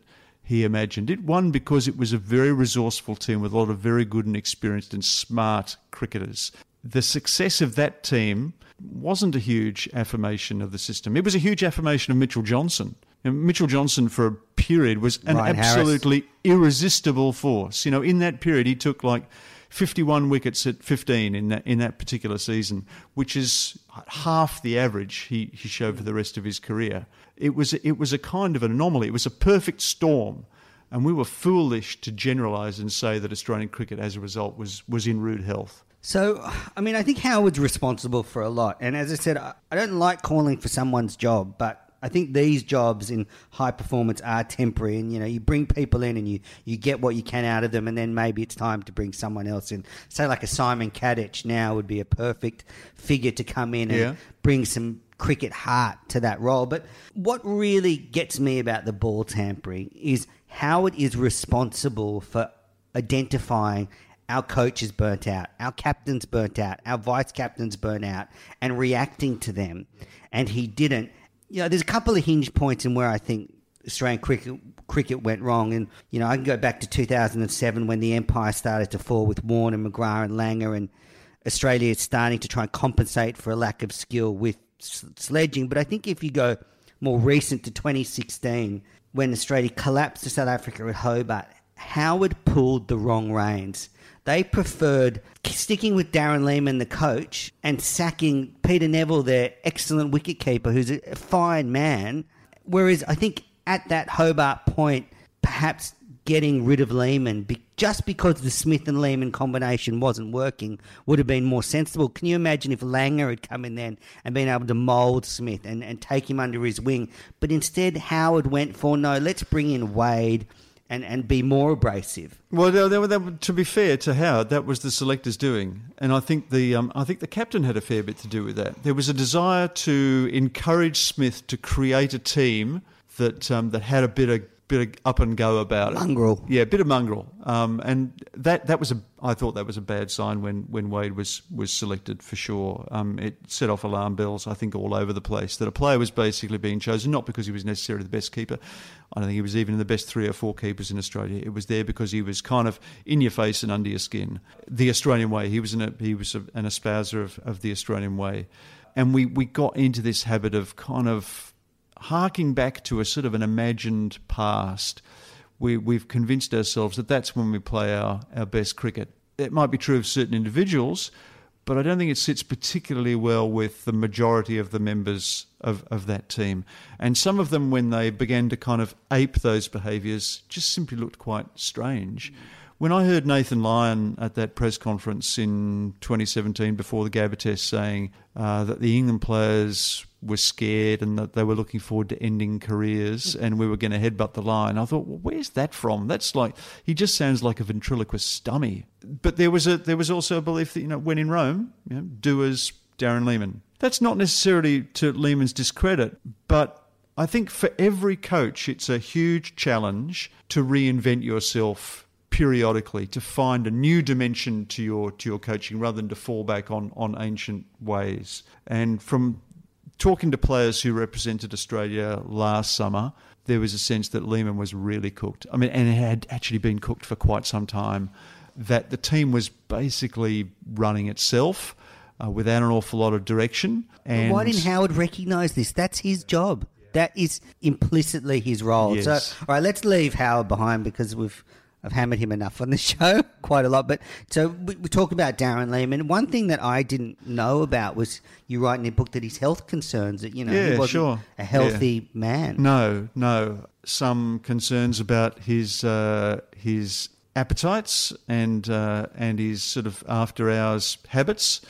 he imagined. It won because it was a very resourceful team with a lot of very good and experienced and smart cricketers. the success of that team wasn't a huge affirmation of the system. It was a huge affirmation of Mitchell Johnson. Mitchell Johnson, for a period, was an Ryan Harris. absolutely irresistible force. You know, in that period, he took like 51 wickets at 15 in that in that particular season, which is half the average he, he showed for the rest of his career. It was it was a kind of an anomaly. It was a perfect storm, and we were foolish to generalise and say that Australian cricket, as a result, was was in rude health. So, I mean, I think Howard's responsible for a lot. And as I said, I don't like calling for someone's job, but I think these jobs in high performance are temporary. And, you know, you bring people in and you, you get what you can out of them, and then maybe it's time to bring someone else in. Say, like a Simon Katich now would be a perfect figure to come in and Yeah. bring some cricket heart to that role. But what really gets me about the ball tampering is how it is responsible for identifying our coaches burnt out, our captains burnt out, our vice captains burnt out, and reacting to them. And he didn't. You know, there's a couple of hinge points in where I think Australian cricket cricket went wrong. And you know, I can go back to 2007 when the empire started to fall with Warne, McGrath, and Langer, and Australia is starting to try and compensate for a lack of skill with sledging. But I think if you go more recent to 2016, when Australia collapsed to South Africa at Hobart, Howard pulled the wrong reins. They preferred sticking with Darren Lehmann, the coach, and sacking Peter Nevill, their excellent wicketkeeper, who's a fine man. Whereas I think at that Hobart point, perhaps getting rid of Lehmann be, just because the Smith and Lehmann combination wasn't working would have been more sensible. Can you imagine if Langer had come in then and been able to mould Smith and, and take him under his wing? But instead, Howard went for no, let's bring in Wade and, and be more abrasive. Well, to be fair to Howard, that was the selectors doing, and I think the um, I think the captain had a fair bit to do with that. There was a desire to encourage Smith to create a team that um, that had a bit of bit of up and go about it. Mongrel. Yeah, a bit of mongrel. Um, and that that was a I thought that was a bad sign when, when Wade was was selected for sure. Um, it set off alarm bells I think all over the place that a player was basically being chosen not because he was necessarily the best keeper. I don't think he was even in the best three or four keepers in Australia. It was there because he was kind of in your face and under your skin. The Australian way. He was an he was an espouser of, of the Australian way, and we, we got into this habit of kind of harking back to a sort of an imagined past, we, we've convinced ourselves that that's when we play our, our best cricket. It might be true of certain individuals, but I don't think it sits particularly well with the majority of the members of, of that team. And some of them, when they began to kind of ape those behaviours, just simply looked quite strange. When I heard Nathan Lyon at that press conference in 2017 before the Gabba test saying uh, that the England players were scared and that they were looking forward to ending careers and we were going to headbutt the line, I thought, well, where's that from? That's like he just sounds like a ventriloquist dummy. But there was a there was also a belief that you know when in Rome, you know, do as Darren Lehmann. That's not necessarily to Lehmann's discredit, but I think for every coach, it's a huge challenge to reinvent yourself periodically to find a new dimension to your to your coaching rather than to fall back on on ancient ways. And from talking to players who represented Australia last summer, there was a sense that Lehmann was really cooked. I mean, and it had actually been cooked for quite some time. That the team was basically running itself uh, without an awful lot of direction. And Why didn't Howard recognise this? That's his job. That is implicitly his role. Yes. So, all right, let's leave Howard behind because we've I've hammered him enough on the show quite a lot. But so we, we talk about Darren Lehmann. One thing that I didn't know about was you write in your book that his health concerns that you know he Yeah, wasn't sure. a healthy man. No, no. Some concerns about his uh, his appetites and uh, and his sort of after hours habits.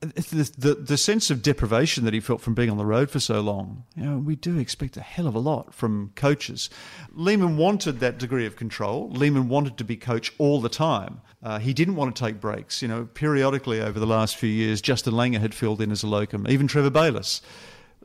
The, the the sense of deprivation that he felt from being on the road for so long. You know, we do expect a hell of a lot from coaches. Lehmann wanted that degree of control. Lehmann wanted to be coach all the time. Uh, he didn't want to take breaks. You know, periodically over the last few years, Justin Langer had filled in as a locum. Even Trevor Bayliss.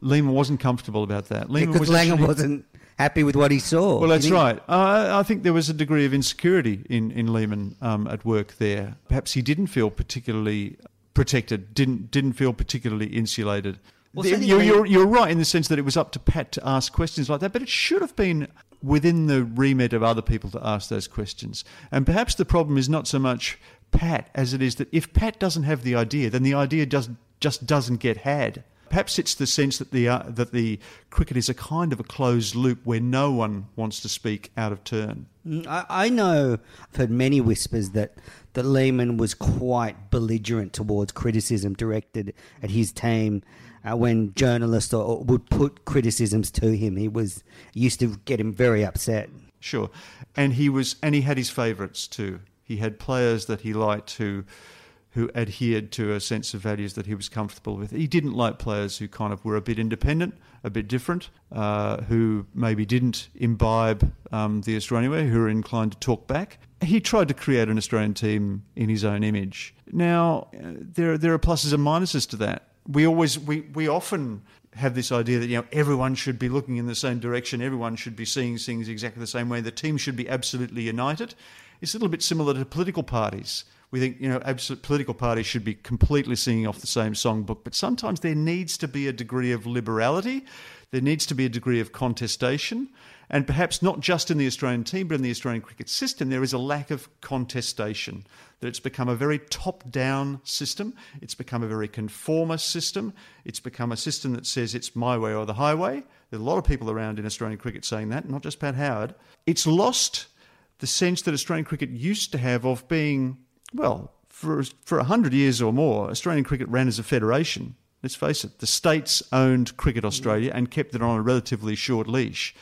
Lehmann wasn't comfortable about that. Lehmann because was Langer actually- wasn't happy with what he saw. well, that's right. Uh, I think there was a degree of insecurity in in Lehmann um, at work there. Perhaps he didn't feel particularly protected. Didn't didn't feel particularly insulated. Well, The- you're, you're, you're right in the sense that it was up to Pat to ask questions like that, but it should have been within the remit of other people to ask those questions. And perhaps the problem is not so much Pat as it is that if Pat doesn't have the idea, then the idea does, just doesn't get had. Perhaps it's the sense that the uh, that the cricket is a kind of a closed loop where no one wants to speak out of turn. Mm, I, I know I've heard many whispers that that Lehmann was quite belligerent towards criticism directed at his team. Uh, when journalists or, or would put criticisms to him, he was used to get him very upset. Sure, and he was, and he had his favourites too. He had players that he liked who who adhered to a sense of values that he was comfortable with. He didn't like players who kind of were a bit independent, a bit different, uh, who maybe didn't imbibe um, the Australian way, who were inclined to talk back. He tried to create an Australian team in his own image. Now, uh, there there are pluses and minuses to that. We always we we often have this idea that you know everyone should be looking in the same direction, everyone should be seeing things exactly the same way. The team should be absolutely united. It's a little bit similar to political parties we think you know absolute political parties should be completely singing off the same songbook but sometimes there needs to be a degree of liberality there needs to be a degree of contestation and perhaps not just in the Australian team but in the Australian cricket system there is a lack of contestation that it's become a very top down system it's become a very conformist system it's become a system that says it's my way or the highway. There's a lot of people around in Australian cricket saying that not just Pat Howard. It's lost the sense that Australian cricket used to have of being well, for for a hundred years or more, Australian cricket ran as a federation. Let's face it, the states owned Cricket Australia and kept it on a relatively short leash.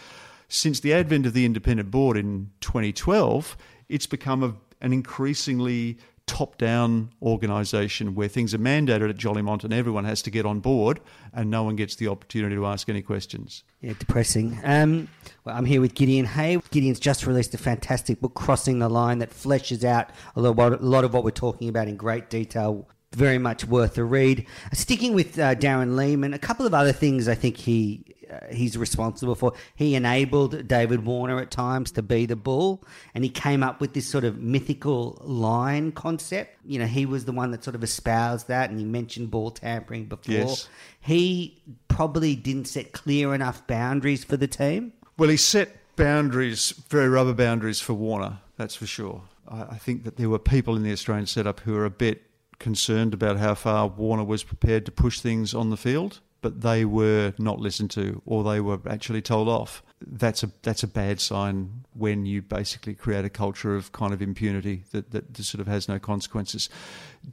Since the advent of the independent board in 2012, it's become a, an increasingly top down organisation where things are mandated at Jolimont and everyone has to get on board and no one gets the opportunity to ask any questions. Yeah, depressing. Um, well, I'm here with Gideon Haigh. Gideon's just released a fantastic book, Crossing the Line, that fleshes out a lot of what we're talking about in great detail. Very much worth a read. Sticking with uh, Darren Lehmann, a couple of other things I think he uh, he's responsible for. He enabled David Warner at times to be the bull, and he came up with this sort of mythical line concept. You know, he was the one that sort of espoused that, and he mentioned ball tampering before. Yes. He probably didn't set clear enough boundaries for the team. Well, he set boundaries, very rubber boundaries for Warner, that's for sure. I, I think that there were people in the Australian setup who were a bit concerned about how far Warner was prepared to push things on the field but they were not listened to or they were actually told off. That's a that's a bad sign when you basically create a culture of kind of impunity that, that sort of has no consequences.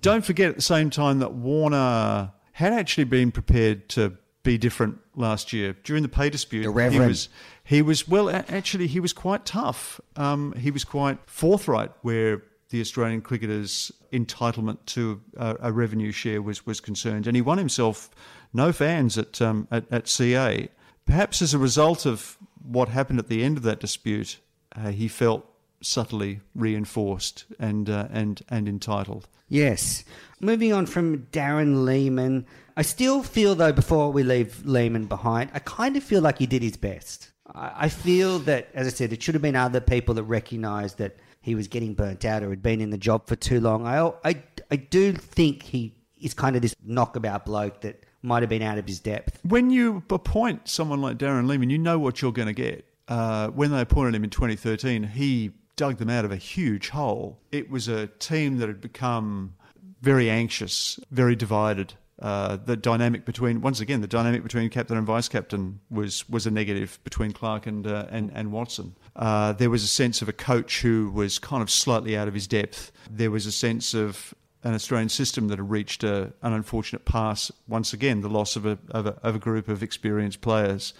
Don't forget at the same time that Warner had actually been prepared to be different last year during the pay dispute. The He was he was well actually he was quite tough. Um, he was quite forthright where the Australian cricketers' entitlement to a, a, revenue share was, was concerned. And he won himself no fans at, um, at, at, CA. Perhaps as a result of what happened at the end of that dispute, uh, he felt subtly reinforced and, uh, and, and entitled. Yes. Moving on from Darren Lehmann, I still feel, though, before we leave Lehmann behind, I kind of feel like he did his best. I feel that, as I said, it should have been other people that recognised that he was getting burnt out or had been in the job for too long. I, I, I do think he is kind of this knockabout bloke that might have been out of his depth. When you appoint someone like Darren Lehmann, you know what you're going to get. Uh, when they appointed him in 2013, he dug them out of a huge hole. It was a team that had become very anxious, very divided. Uh, the dynamic between once again the dynamic between captain and vice captain was was a negative between Clarke and uh, and, and Watson. Uh, there was a sense of a coach who was kind of slightly out of his depth. There was a sense of an Australian system that had reached a, an unfortunate pass. Once again, the loss of a, of a, of a group of experienced players.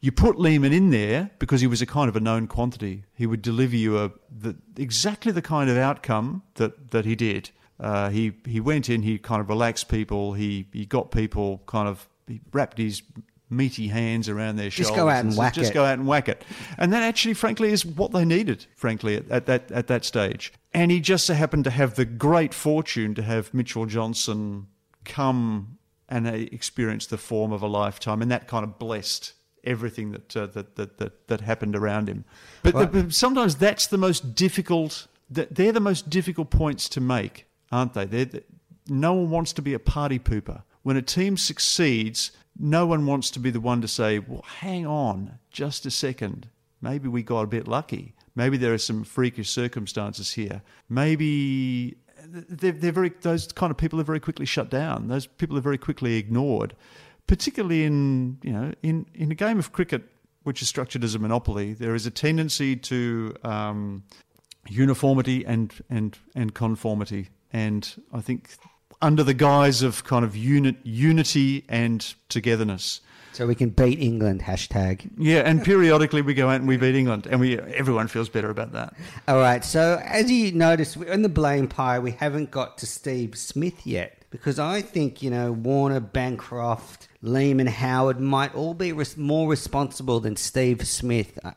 You put Lehmann in there because he was a kind of a known quantity. He would deliver you a the, exactly the kind of outcome that, that he did. Uh, he he went in. He kind of relaxed people. He he got people kind of he wrapped his meaty hands around their shoulders. Just go out and, and whack just it. go out and whack it. And that actually, frankly, is what they needed. Frankly, at, at that at that stage. And he just so happened to have the great fortune to have Mitchell Johnson come and experience the form of a lifetime, and that kind of blessed everything that uh, that, that that that happened around him. But, right. the, but sometimes that's the most difficult. They're the most difficult points to make, aren't they? They're, no one wants to be a party pooper. When a team succeeds, no one wants to be the one to say, well, hang on just a second. Maybe we got a bit lucky. Maybe there are some freakish circumstances here. Maybe they're, they're very those kind of people are very quickly shut down. Those people are very quickly ignored, particularly in you know in in a game of cricket which is structured as a monopoly. There is a tendency to um, uniformity and and and conformity, and I think under the guise of kind of unit unity and togetherness. So we can beat England. Hashtag. Yeah, and periodically we go out and we beat England, and we everyone feels better about that. All right. So as you notice, in the blame pie, we haven't got to Steve Smith yet because I think you know Warner, Bancroft, Lehmann, Howard might all be res- more responsible than Steve Smith. Uh,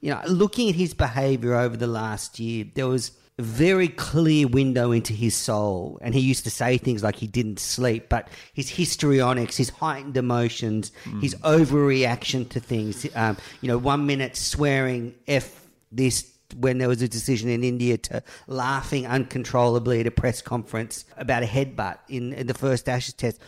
you know, looking at his behaviour over the last year, there was very clear window into his soul. And he used to say things like he didn't sleep, but his histrionics, his heightened emotions, mm. his overreaction to things. Um, you know, one minute swearing F this when there was a decision in India to laughing uncontrollably at a press conference about a headbutt in, in the first Ashes test.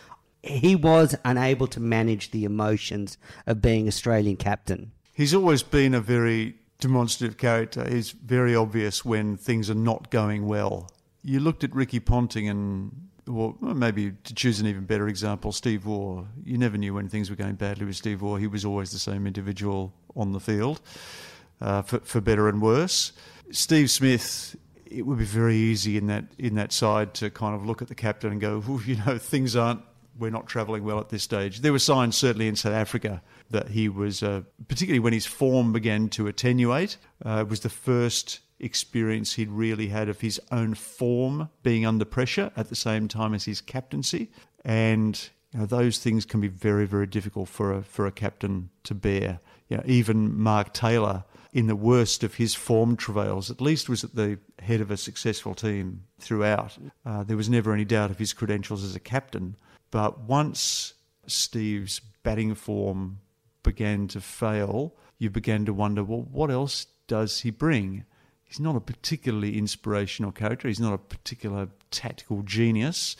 He was unable to manage the emotions of being Australian captain. He's always been a very demonstrative character is very obvious when things are not going well. You looked at Ricky Ponting and, or maybe to choose an even better example, Steve Waugh. You never knew when things were going badly with Steve Waugh. He was always the same individual on the field, uh, for, for better and worse. Steve Smith, it would be very easy in that in that side to kind of look at the captain and go, you know, things aren't we're not travelling well at this stage. There were signs, certainly in South Africa, that he was, uh, particularly when his form began to attenuate, uh, was the first experience he'd really had of his own form being under pressure at the same time as his captaincy. And you know, those things can be very, very difficult for a, for a captain to bear. You know, even Mark Taylor, in the worst of his form travails, at least was at the head of a successful team throughout. Uh, there was never any doubt of his credentials as a captain. But once Steve's batting form began to fail, you began to wonder, well, what else does he bring? He's not a particularly inspirational character. He's not a particular tactical genius.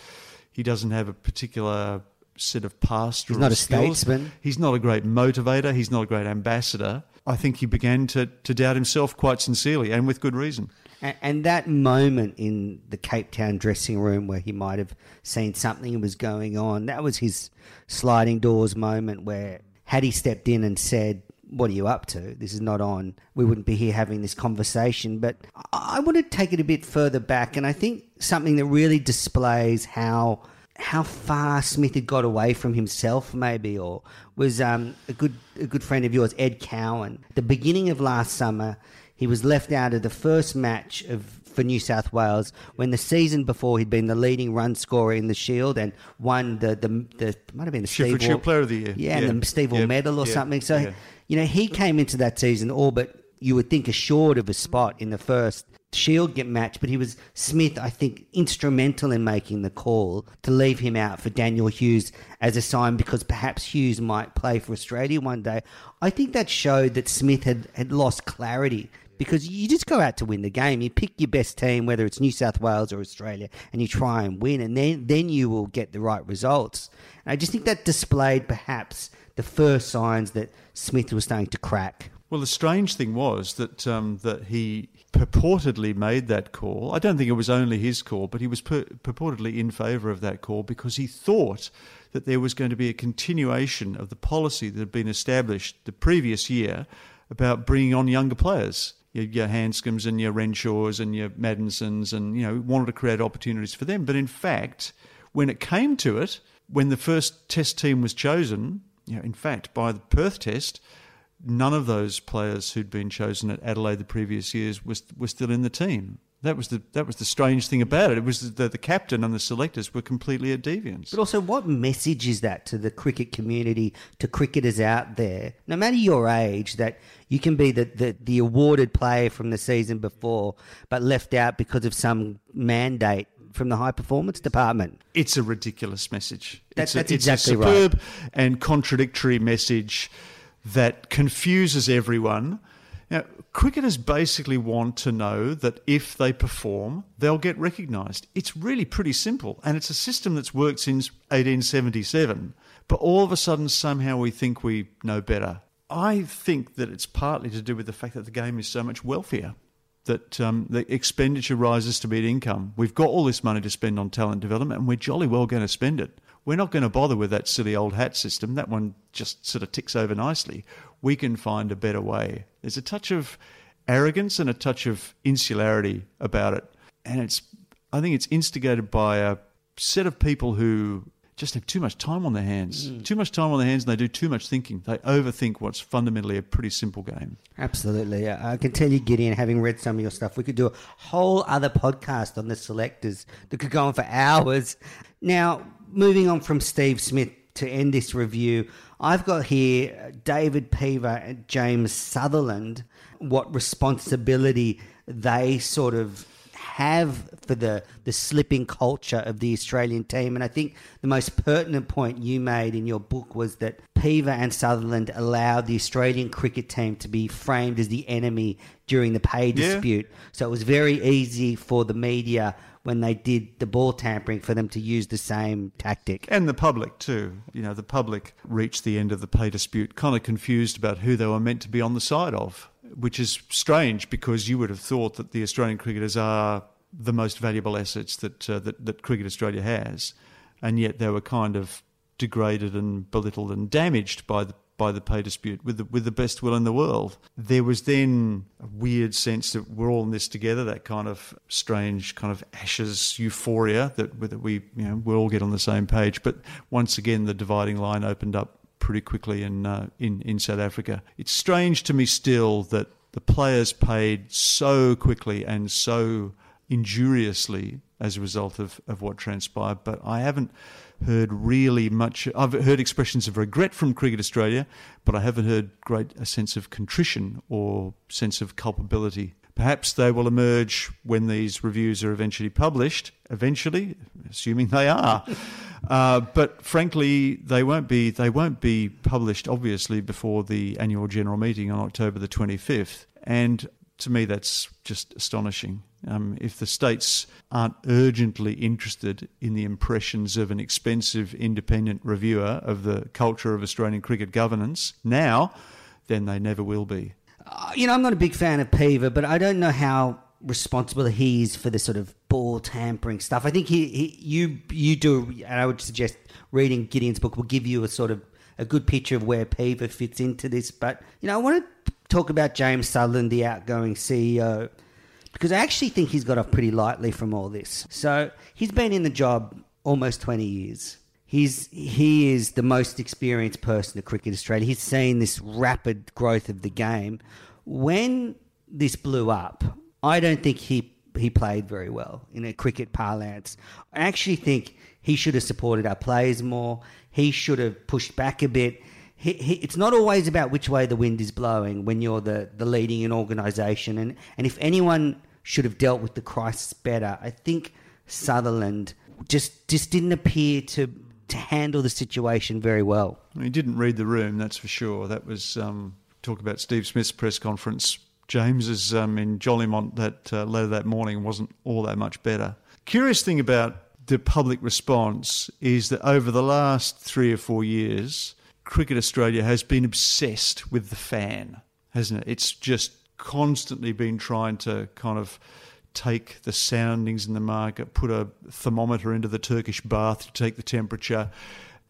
He doesn't have a particular set of pastoral He's not a skills. statesman. He's not a great motivator. He's not a great ambassador. I think he began to, to doubt himself quite sincerely and with good reason. And, and that moment in the Cape Town dressing room where he might have seen something was going on, that was his sliding doors moment where had he stepped in and said, what are you up to? This is not on. We wouldn't be here having this conversation. But I want to take it a bit further back, and I think something that really displays how how far Smith had got away from himself, maybe, or was um, a good a good friend of yours, Ed Cowan. the beginning of last summer, he was left out of the first match of for New South Wales when the season before he'd been the leading run scorer in the Shield and won the the, the might have been the Steve Player of the Year. Yeah, yeah. and the Steve yeah. Medal or yeah. something. So you know he came into that season all but you would think assured of a spot in the first Shield get match, but he was Smith, I think, instrumental in making the call to leave him out for Daniel Hughes as a sign because perhaps Hughes might play for Australia one day. I think that showed that Smith had, had lost clarity because you just go out to win the game. You pick your best team, whether it's New South Wales or Australia, and you try and win, and then then you will get the right results. And I just think that displayed perhaps the first signs that Smith was starting to crack. Well, the strange thing was that um, that he purportedly made that call. I don't think it was only his call, but he was pur- purportedly in favour of that call because he thought that there was going to be a continuation of the policy that had been established the previous year about bringing on younger players your, your Handscombs and your Renshaws and your Maddinsons, and you know wanted to create opportunities for them. But in fact, when it came to it, when the first Test team was chosen, you know, in fact, by the Perth Test, none of those players who'd been chosen at Adelaide the previous years was were still in the team. That was the that was the strange thing about it. It was that the captain and the selectors were completely at deviance. But also, what message is that to the cricket community, to cricketers out there, no matter your age, that you can be the, the, the awarded player from the season before, but left out because of some mandate from the high performance department. It's a ridiculous message. That, it's that's a, exactly it's a superb right. and contradictory message that confuses everyone now, cricketers basically want to know that if they perform, they'll get recognised. It's really pretty simple, and it's a system that's worked since 1877. But all of a sudden, somehow we think we know better. I think that it's partly to do with the fact that the game is so much wealthier. that um, the expenditure rises to meet income. We've got all this money to spend on talent development, and we're jolly well going to spend it. We're not going to bother with that silly old hat system. That one just sort of ticks over nicely. We can find a better way. There's a touch of arrogance and a touch of insularity about it, and it's I think it's instigated by a set of people who just have too much time on their hands. Mm. Too much time on their hands and they do too much thinking. They overthink what's fundamentally a pretty simple game. Absolutely. I can tell you, Gideon, having read some of your stuff, we could do a whole other podcast on the selectors that could go on for hours. Now, moving on from Steve Smith to end this review, I've got here David Peever and James Sutherland, what responsibility they sort of have for the, the slipping culture of the Australian team. And I think the most pertinent point you made in your book was that Peever and Sutherland allowed the Australian cricket team to be framed as the enemy during the pay dispute. Yeah. So it was very easy for the media when they did the ball tampering for them to use the same tactic. And the public too. You know, the public reached the end of the pay dispute kind of confused about who they were meant to be on the side of which is strange because you would have thought that the Australian cricketers are the most valuable assets that, uh, that, that Cricket Australia has, and yet they were kind of degraded and belittled and damaged by the by the pay dispute with the, with the best will in the world. There was then a weird sense that we're all in this together, that kind of strange kind of ashes euphoria that, that we you know we all get on the same page. But once again, the dividing line opened up pretty quickly in, uh, in, in South Africa. It's strange to me still that the players paid so quickly and so injuriously as a result of, of what transpired, but I haven't heard really much. I've heard expressions of regret from Cricket Australia, but I haven't heard great a sense of contrition or sense of culpability. Perhaps they will emerge when these reviews are eventually published. Eventually, assuming they are. Uh, but frankly, they won't be. They won't be published, obviously, before the annual general meeting on October the twenty fifth. And to me, that's just astonishing. Um, if the states aren't urgently interested in the impressions of an expensive independent reviewer of the culture of Australian cricket governance now, then they never will be. Uh, you know, I'm not a big fan of Peever, but I don't know how responsible he is for the sort of ball tampering stuff. I think he, he you you do, and I would suggest reading Gideon's book will give you a sort of a good picture of where Peever fits into this. But you know, I want to talk about James Sutherland, the outgoing CEO, because I actually think he's got off pretty lightly from all this. So he's been in the job almost twenty years. He's he is the most experienced person at Cricket Australia. He's seen this rapid growth of the game. When this blew up, I don't think he he played very well in a cricket parlance. I actually think he should have supported our players more. He should have pushed back a bit. He, he, it's not always about which way the wind is blowing when you're the, the leading an organisation. And, and if anyone should have dealt with the crisis better, I think Sutherland just just didn't appear to to handle the situation very well. He didn't read the room, that's for sure. That was um, talk about Steve Smith's press conference James's um, in Jolimont that uh, letter that morning wasn't all that much better. Curious thing about the public response is that over the last three or four years, Cricket Australia has been obsessed with the fan, hasn't it? It's just constantly been trying to kind of take the soundings in the market, put a thermometer into the Turkish bath to take the temperature,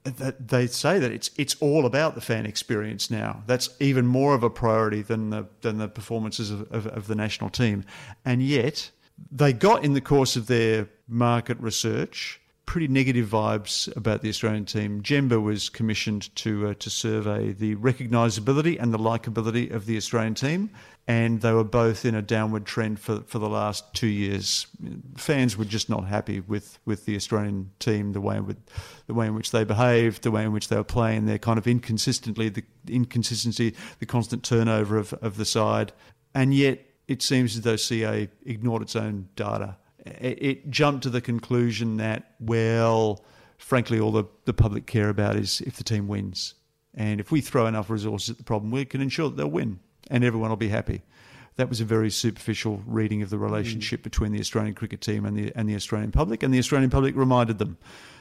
that they say that it's it's all about the fan experience now. That's even more of a priority than the than the performances of, of, of, the national team, and yet they got in the course of their market research pretty negative vibes about the Australian team. Gemba was commissioned to uh, to survey the recognisability and the likability of the Australian team, and they were both in a downward trend for for the last two years. Fans were just not happy with, with the Australian team, the way with the way in which they behaved, the way in which they were playing, their kind of inconsistently the inconsistency, the constant turnover of, of the side, and yet it seems as though CA ignored its own data it, it jumped to the conclusion that, well, frankly, all the, the public care about is if the team wins. And if we throw enough resources at the problem, we can ensure that they'll win and everyone will be happy. That was a very superficial reading of the relationship mm. between the Australian cricket team and the, and the Australian public. And the Australian public reminded them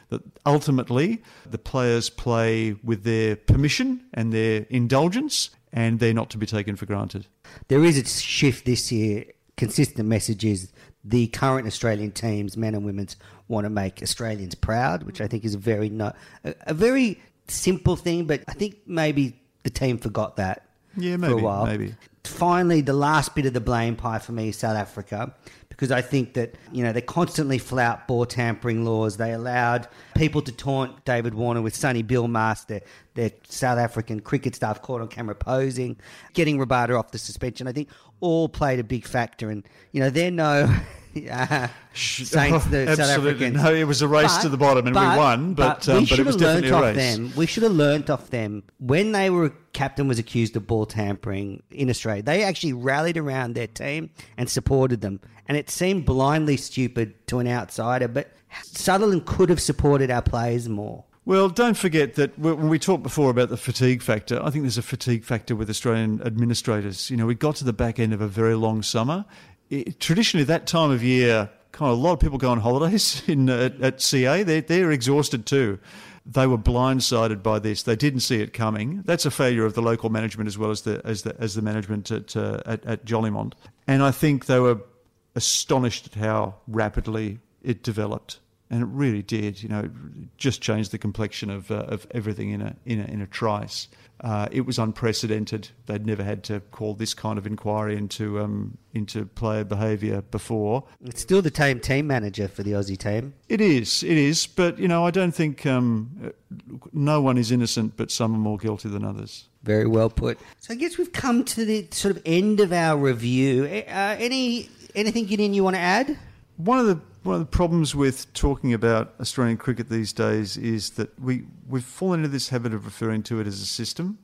that ultimately the players play with their permission and their indulgence, and they're not to be taken for granted. There is a shift this year consistent message is the current Australian teams, men and women's, want to make Australians proud, which I think is a very no, a, a very simple thing, but I think maybe the team forgot that Yeah, maybe, for a while. maybe. Finally, the last bit of the blame pie for me is South Africa because I think that you know they constantly flout ball tampering laws. They allowed people to taunt David Warner with Sonny Bill Mask, their, their South African cricket staff caught on camera posing, getting Rabada off the suspension. I think all played a big factor, and you know they're no. Uh, Saints, the South Absolutely. Africans. No, it was a race to the bottom and we won, but, but um, we but should it was have definitely learnt a off them. We should have learnt off them when they were captain was accused of ball tampering in Australia. They actually rallied around their team and supported them, and it seemed blindly stupid to an outsider. But Sutherland could have supported our players more. Well, don't forget that when we talked before about the fatigue factor, I think there's a fatigue factor with Australian administrators. You know, we got to the back end of a very long summer. It, traditionally, that time of year, kind of a lot of people go on holidays in uh, at CA. They're, they're exhausted too. They were blindsided by this. They didn't see it coming. That's a failure of the local management as well as the as the as the management at uh, at, at. And I think they were astonished at how rapidly it developed and it really did. You know, it just changed the complexion of uh, of everything in a in a in a trice. Uh, it was unprecedented. They'd never had to call this kind of inquiry into um, into player behaviour before. It's still the same team manager for the Aussie team. It is, it is, but you know, I don't think um, no one is innocent, but some are more guilty than others. Very well put. So I guess we've come to the sort of end of our review. Uh, any anything you you want to add? One of the one of the problems with talking about Australian cricket these days is that we we've fallen into this habit of referring to it as a system.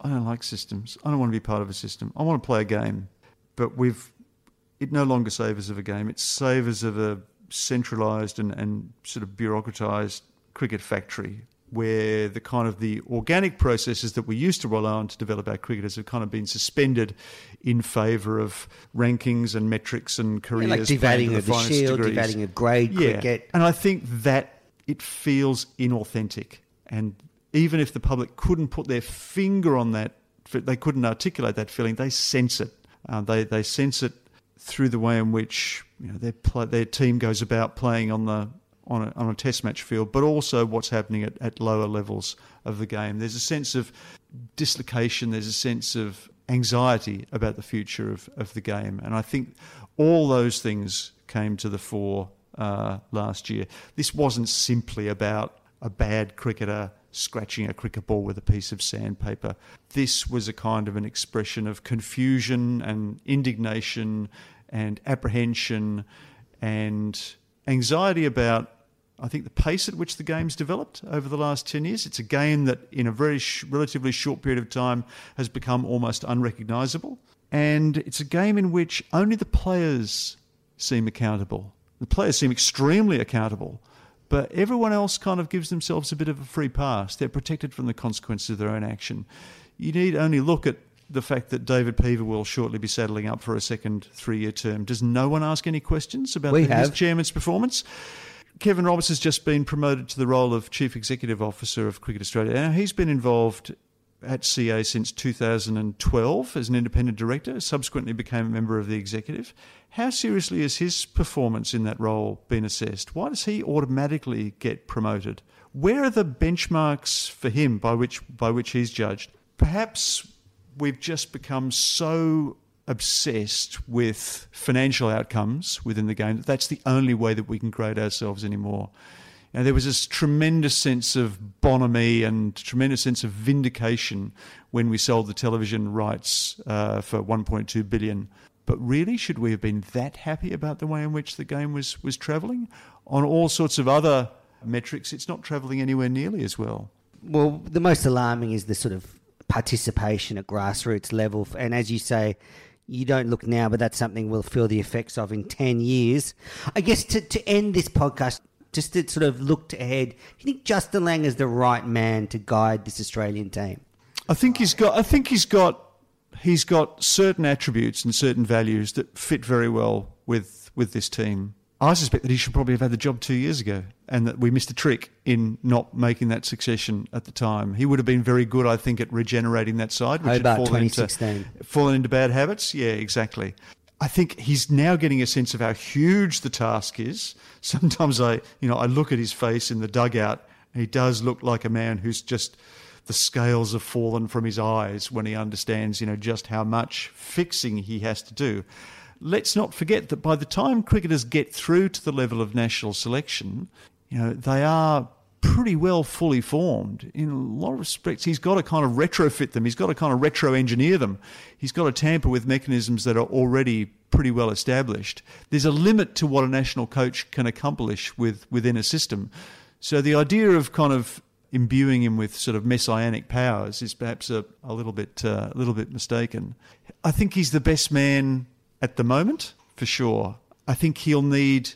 I don't like systems. I don't want to be part of a system. I want to play a game, but we've it no longer savours of a game. It savours of a centralised and, and sort of bureaucratised cricket factory where the kind of the organic processes that we used to rely on to develop our cricketers have kind of been suspended in favour of rankings and metrics and careers. like playing devaluing of the finest shield, degrees. devaluing of grade Yeah, cricket. and I think that it feels inauthentic. And even if the public couldn't put their finger on that, they couldn't articulate that feeling. They sense it. Uh, they they sense it through the way in which you know their their team goes about playing on the on a, on a test match field, but also what's happening at, at lower levels of the game. There's a sense of dislocation. There's a sense of anxiety about the future of, of the game, and I think all those things came to the fore uh, last year. This wasn't simply about a bad cricketer scratching a cricket ball with a piece of sandpaper. This was a kind of an expression of confusion and indignation and apprehension and anxiety about I think the pace at which the game's developed over the last 10 years. It's a game that, in a very sh- relatively short period of time, has become almost unrecognisable. And it's a game in which only the players seem accountable. The players seem extremely accountable, but everyone else kind of gives themselves a bit of a free pass. They're protected from the consequences of their own action. You need only look at the fact that David Peever will shortly be saddling up for a second three year term. Does no one ask any questions about the, his chairman's performance? Kevin Roberts has just been promoted to the role of Chief Executive Officer of Cricket Australia. Now, he's been involved at CA since 2012 as an independent director, subsequently became a member of the executive. How seriously has his performance in that role been assessed? Why does he automatically get promoted? Where are the benchmarks for him by which, by which he's judged? Perhaps we've just become so obsessed with financial outcomes within the game that that's the only way that we can grade ourselves anymore. Now, there was this tremendous sense of bonhomie and tremendous sense of vindication when we sold the television rights uh, for 1.2 billion. But really, should we have been that happy about the way in which the game was was travelling? On all sorts of other metrics, it's not travelling anywhere nearly as well. Well, the most alarming is the sort of participation at grassroots level. And as you say, you don't look now, but that's something we'll feel the effects of in 10 years. I guess to, to end this podcast, just to sort of look ahead, do you think Justin Langer is the right man to guide this Australian team? I think he's got. I think he's got. He's got certain attributes and certain values that fit very well with with this team. I suspect that he should probably have had the job two years ago, and that we missed a trick in not making that succession at the time. He would have been very good, I think, at regenerating that side, which Hobart had fallen 2016. into fallen into bad habits. Yeah, exactly. I think he's now getting a sense of how huge the task is. Sometimes I, you know, I look at his face in the dugout, he does look like a man who's just the scales have fallen from his eyes when he understands, you know, just how much fixing he has to do. Let's not forget that by the time cricketers get through to the level of national selection, you know, they are pretty well fully formed. In a lot of respects, he's got to kind of retrofit them. He's got to kind of retro engineer them. He's got to tamper with mechanisms that are already pretty well established. There's a limit to what a national coach can accomplish with within a system. So the idea of kind of imbuing him with sort of messianic powers is perhaps a, a little bit uh, a little bit mistaken. I think he's the best man at the moment for sure. I think he'll need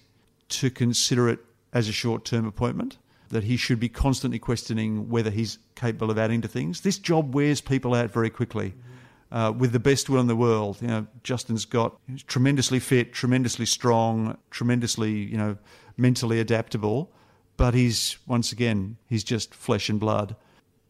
to consider it as a short term appointment that he should be constantly questioning whether he's capable of adding to things. This job wears people out very quickly. Uh, with the best will in the world, you know, Justin's got tremendously fit, tremendously strong, tremendously, you know, mentally adaptable. But he's once again, he's just flesh and blood.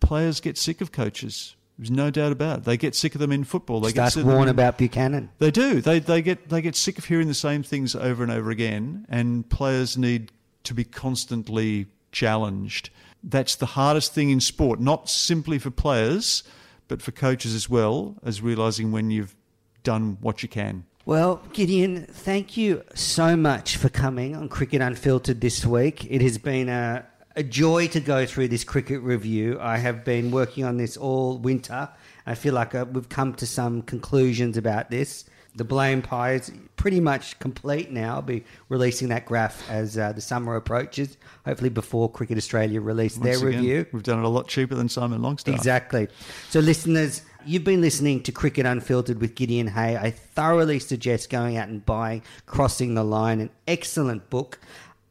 Players get sick of coaches. There's no doubt about it. They get sick of them in football. They Start get sick Warne of about Buchanan. they do. They they get they get sick of hearing the same things over and over again, and players need to be constantly challenged. That's the hardest thing in sport, not simply for players, but for coaches as well, as realizing when you've done what you can. Well, Gideon, thank you so much for coming on Cricket Unfiltered this week. It has been a, a joy to go through this cricket review. I have been working on this all winter. I feel like uh, we've come to some conclusions about this. The blame pie is pretty much complete now. I'll be releasing that graph as uh, the summer approaches, hopefully before Cricket Australia release their again, review. We've done it a lot cheaper than Simon Longstaff. Exactly. So, listeners, you've been listening to Cricket Unfiltered with Gideon Haigh. I thoroughly suggest going out and buying Crossing the Line, an excellent book.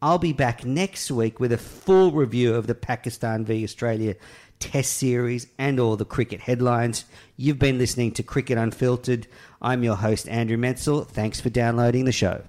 I'll be back next week with a full review of the Pakistan v Australia Test Series and all the cricket headlines. You've been listening to Cricket Unfiltered. I'm your host, Andrew Menczel. Thanks for downloading the show.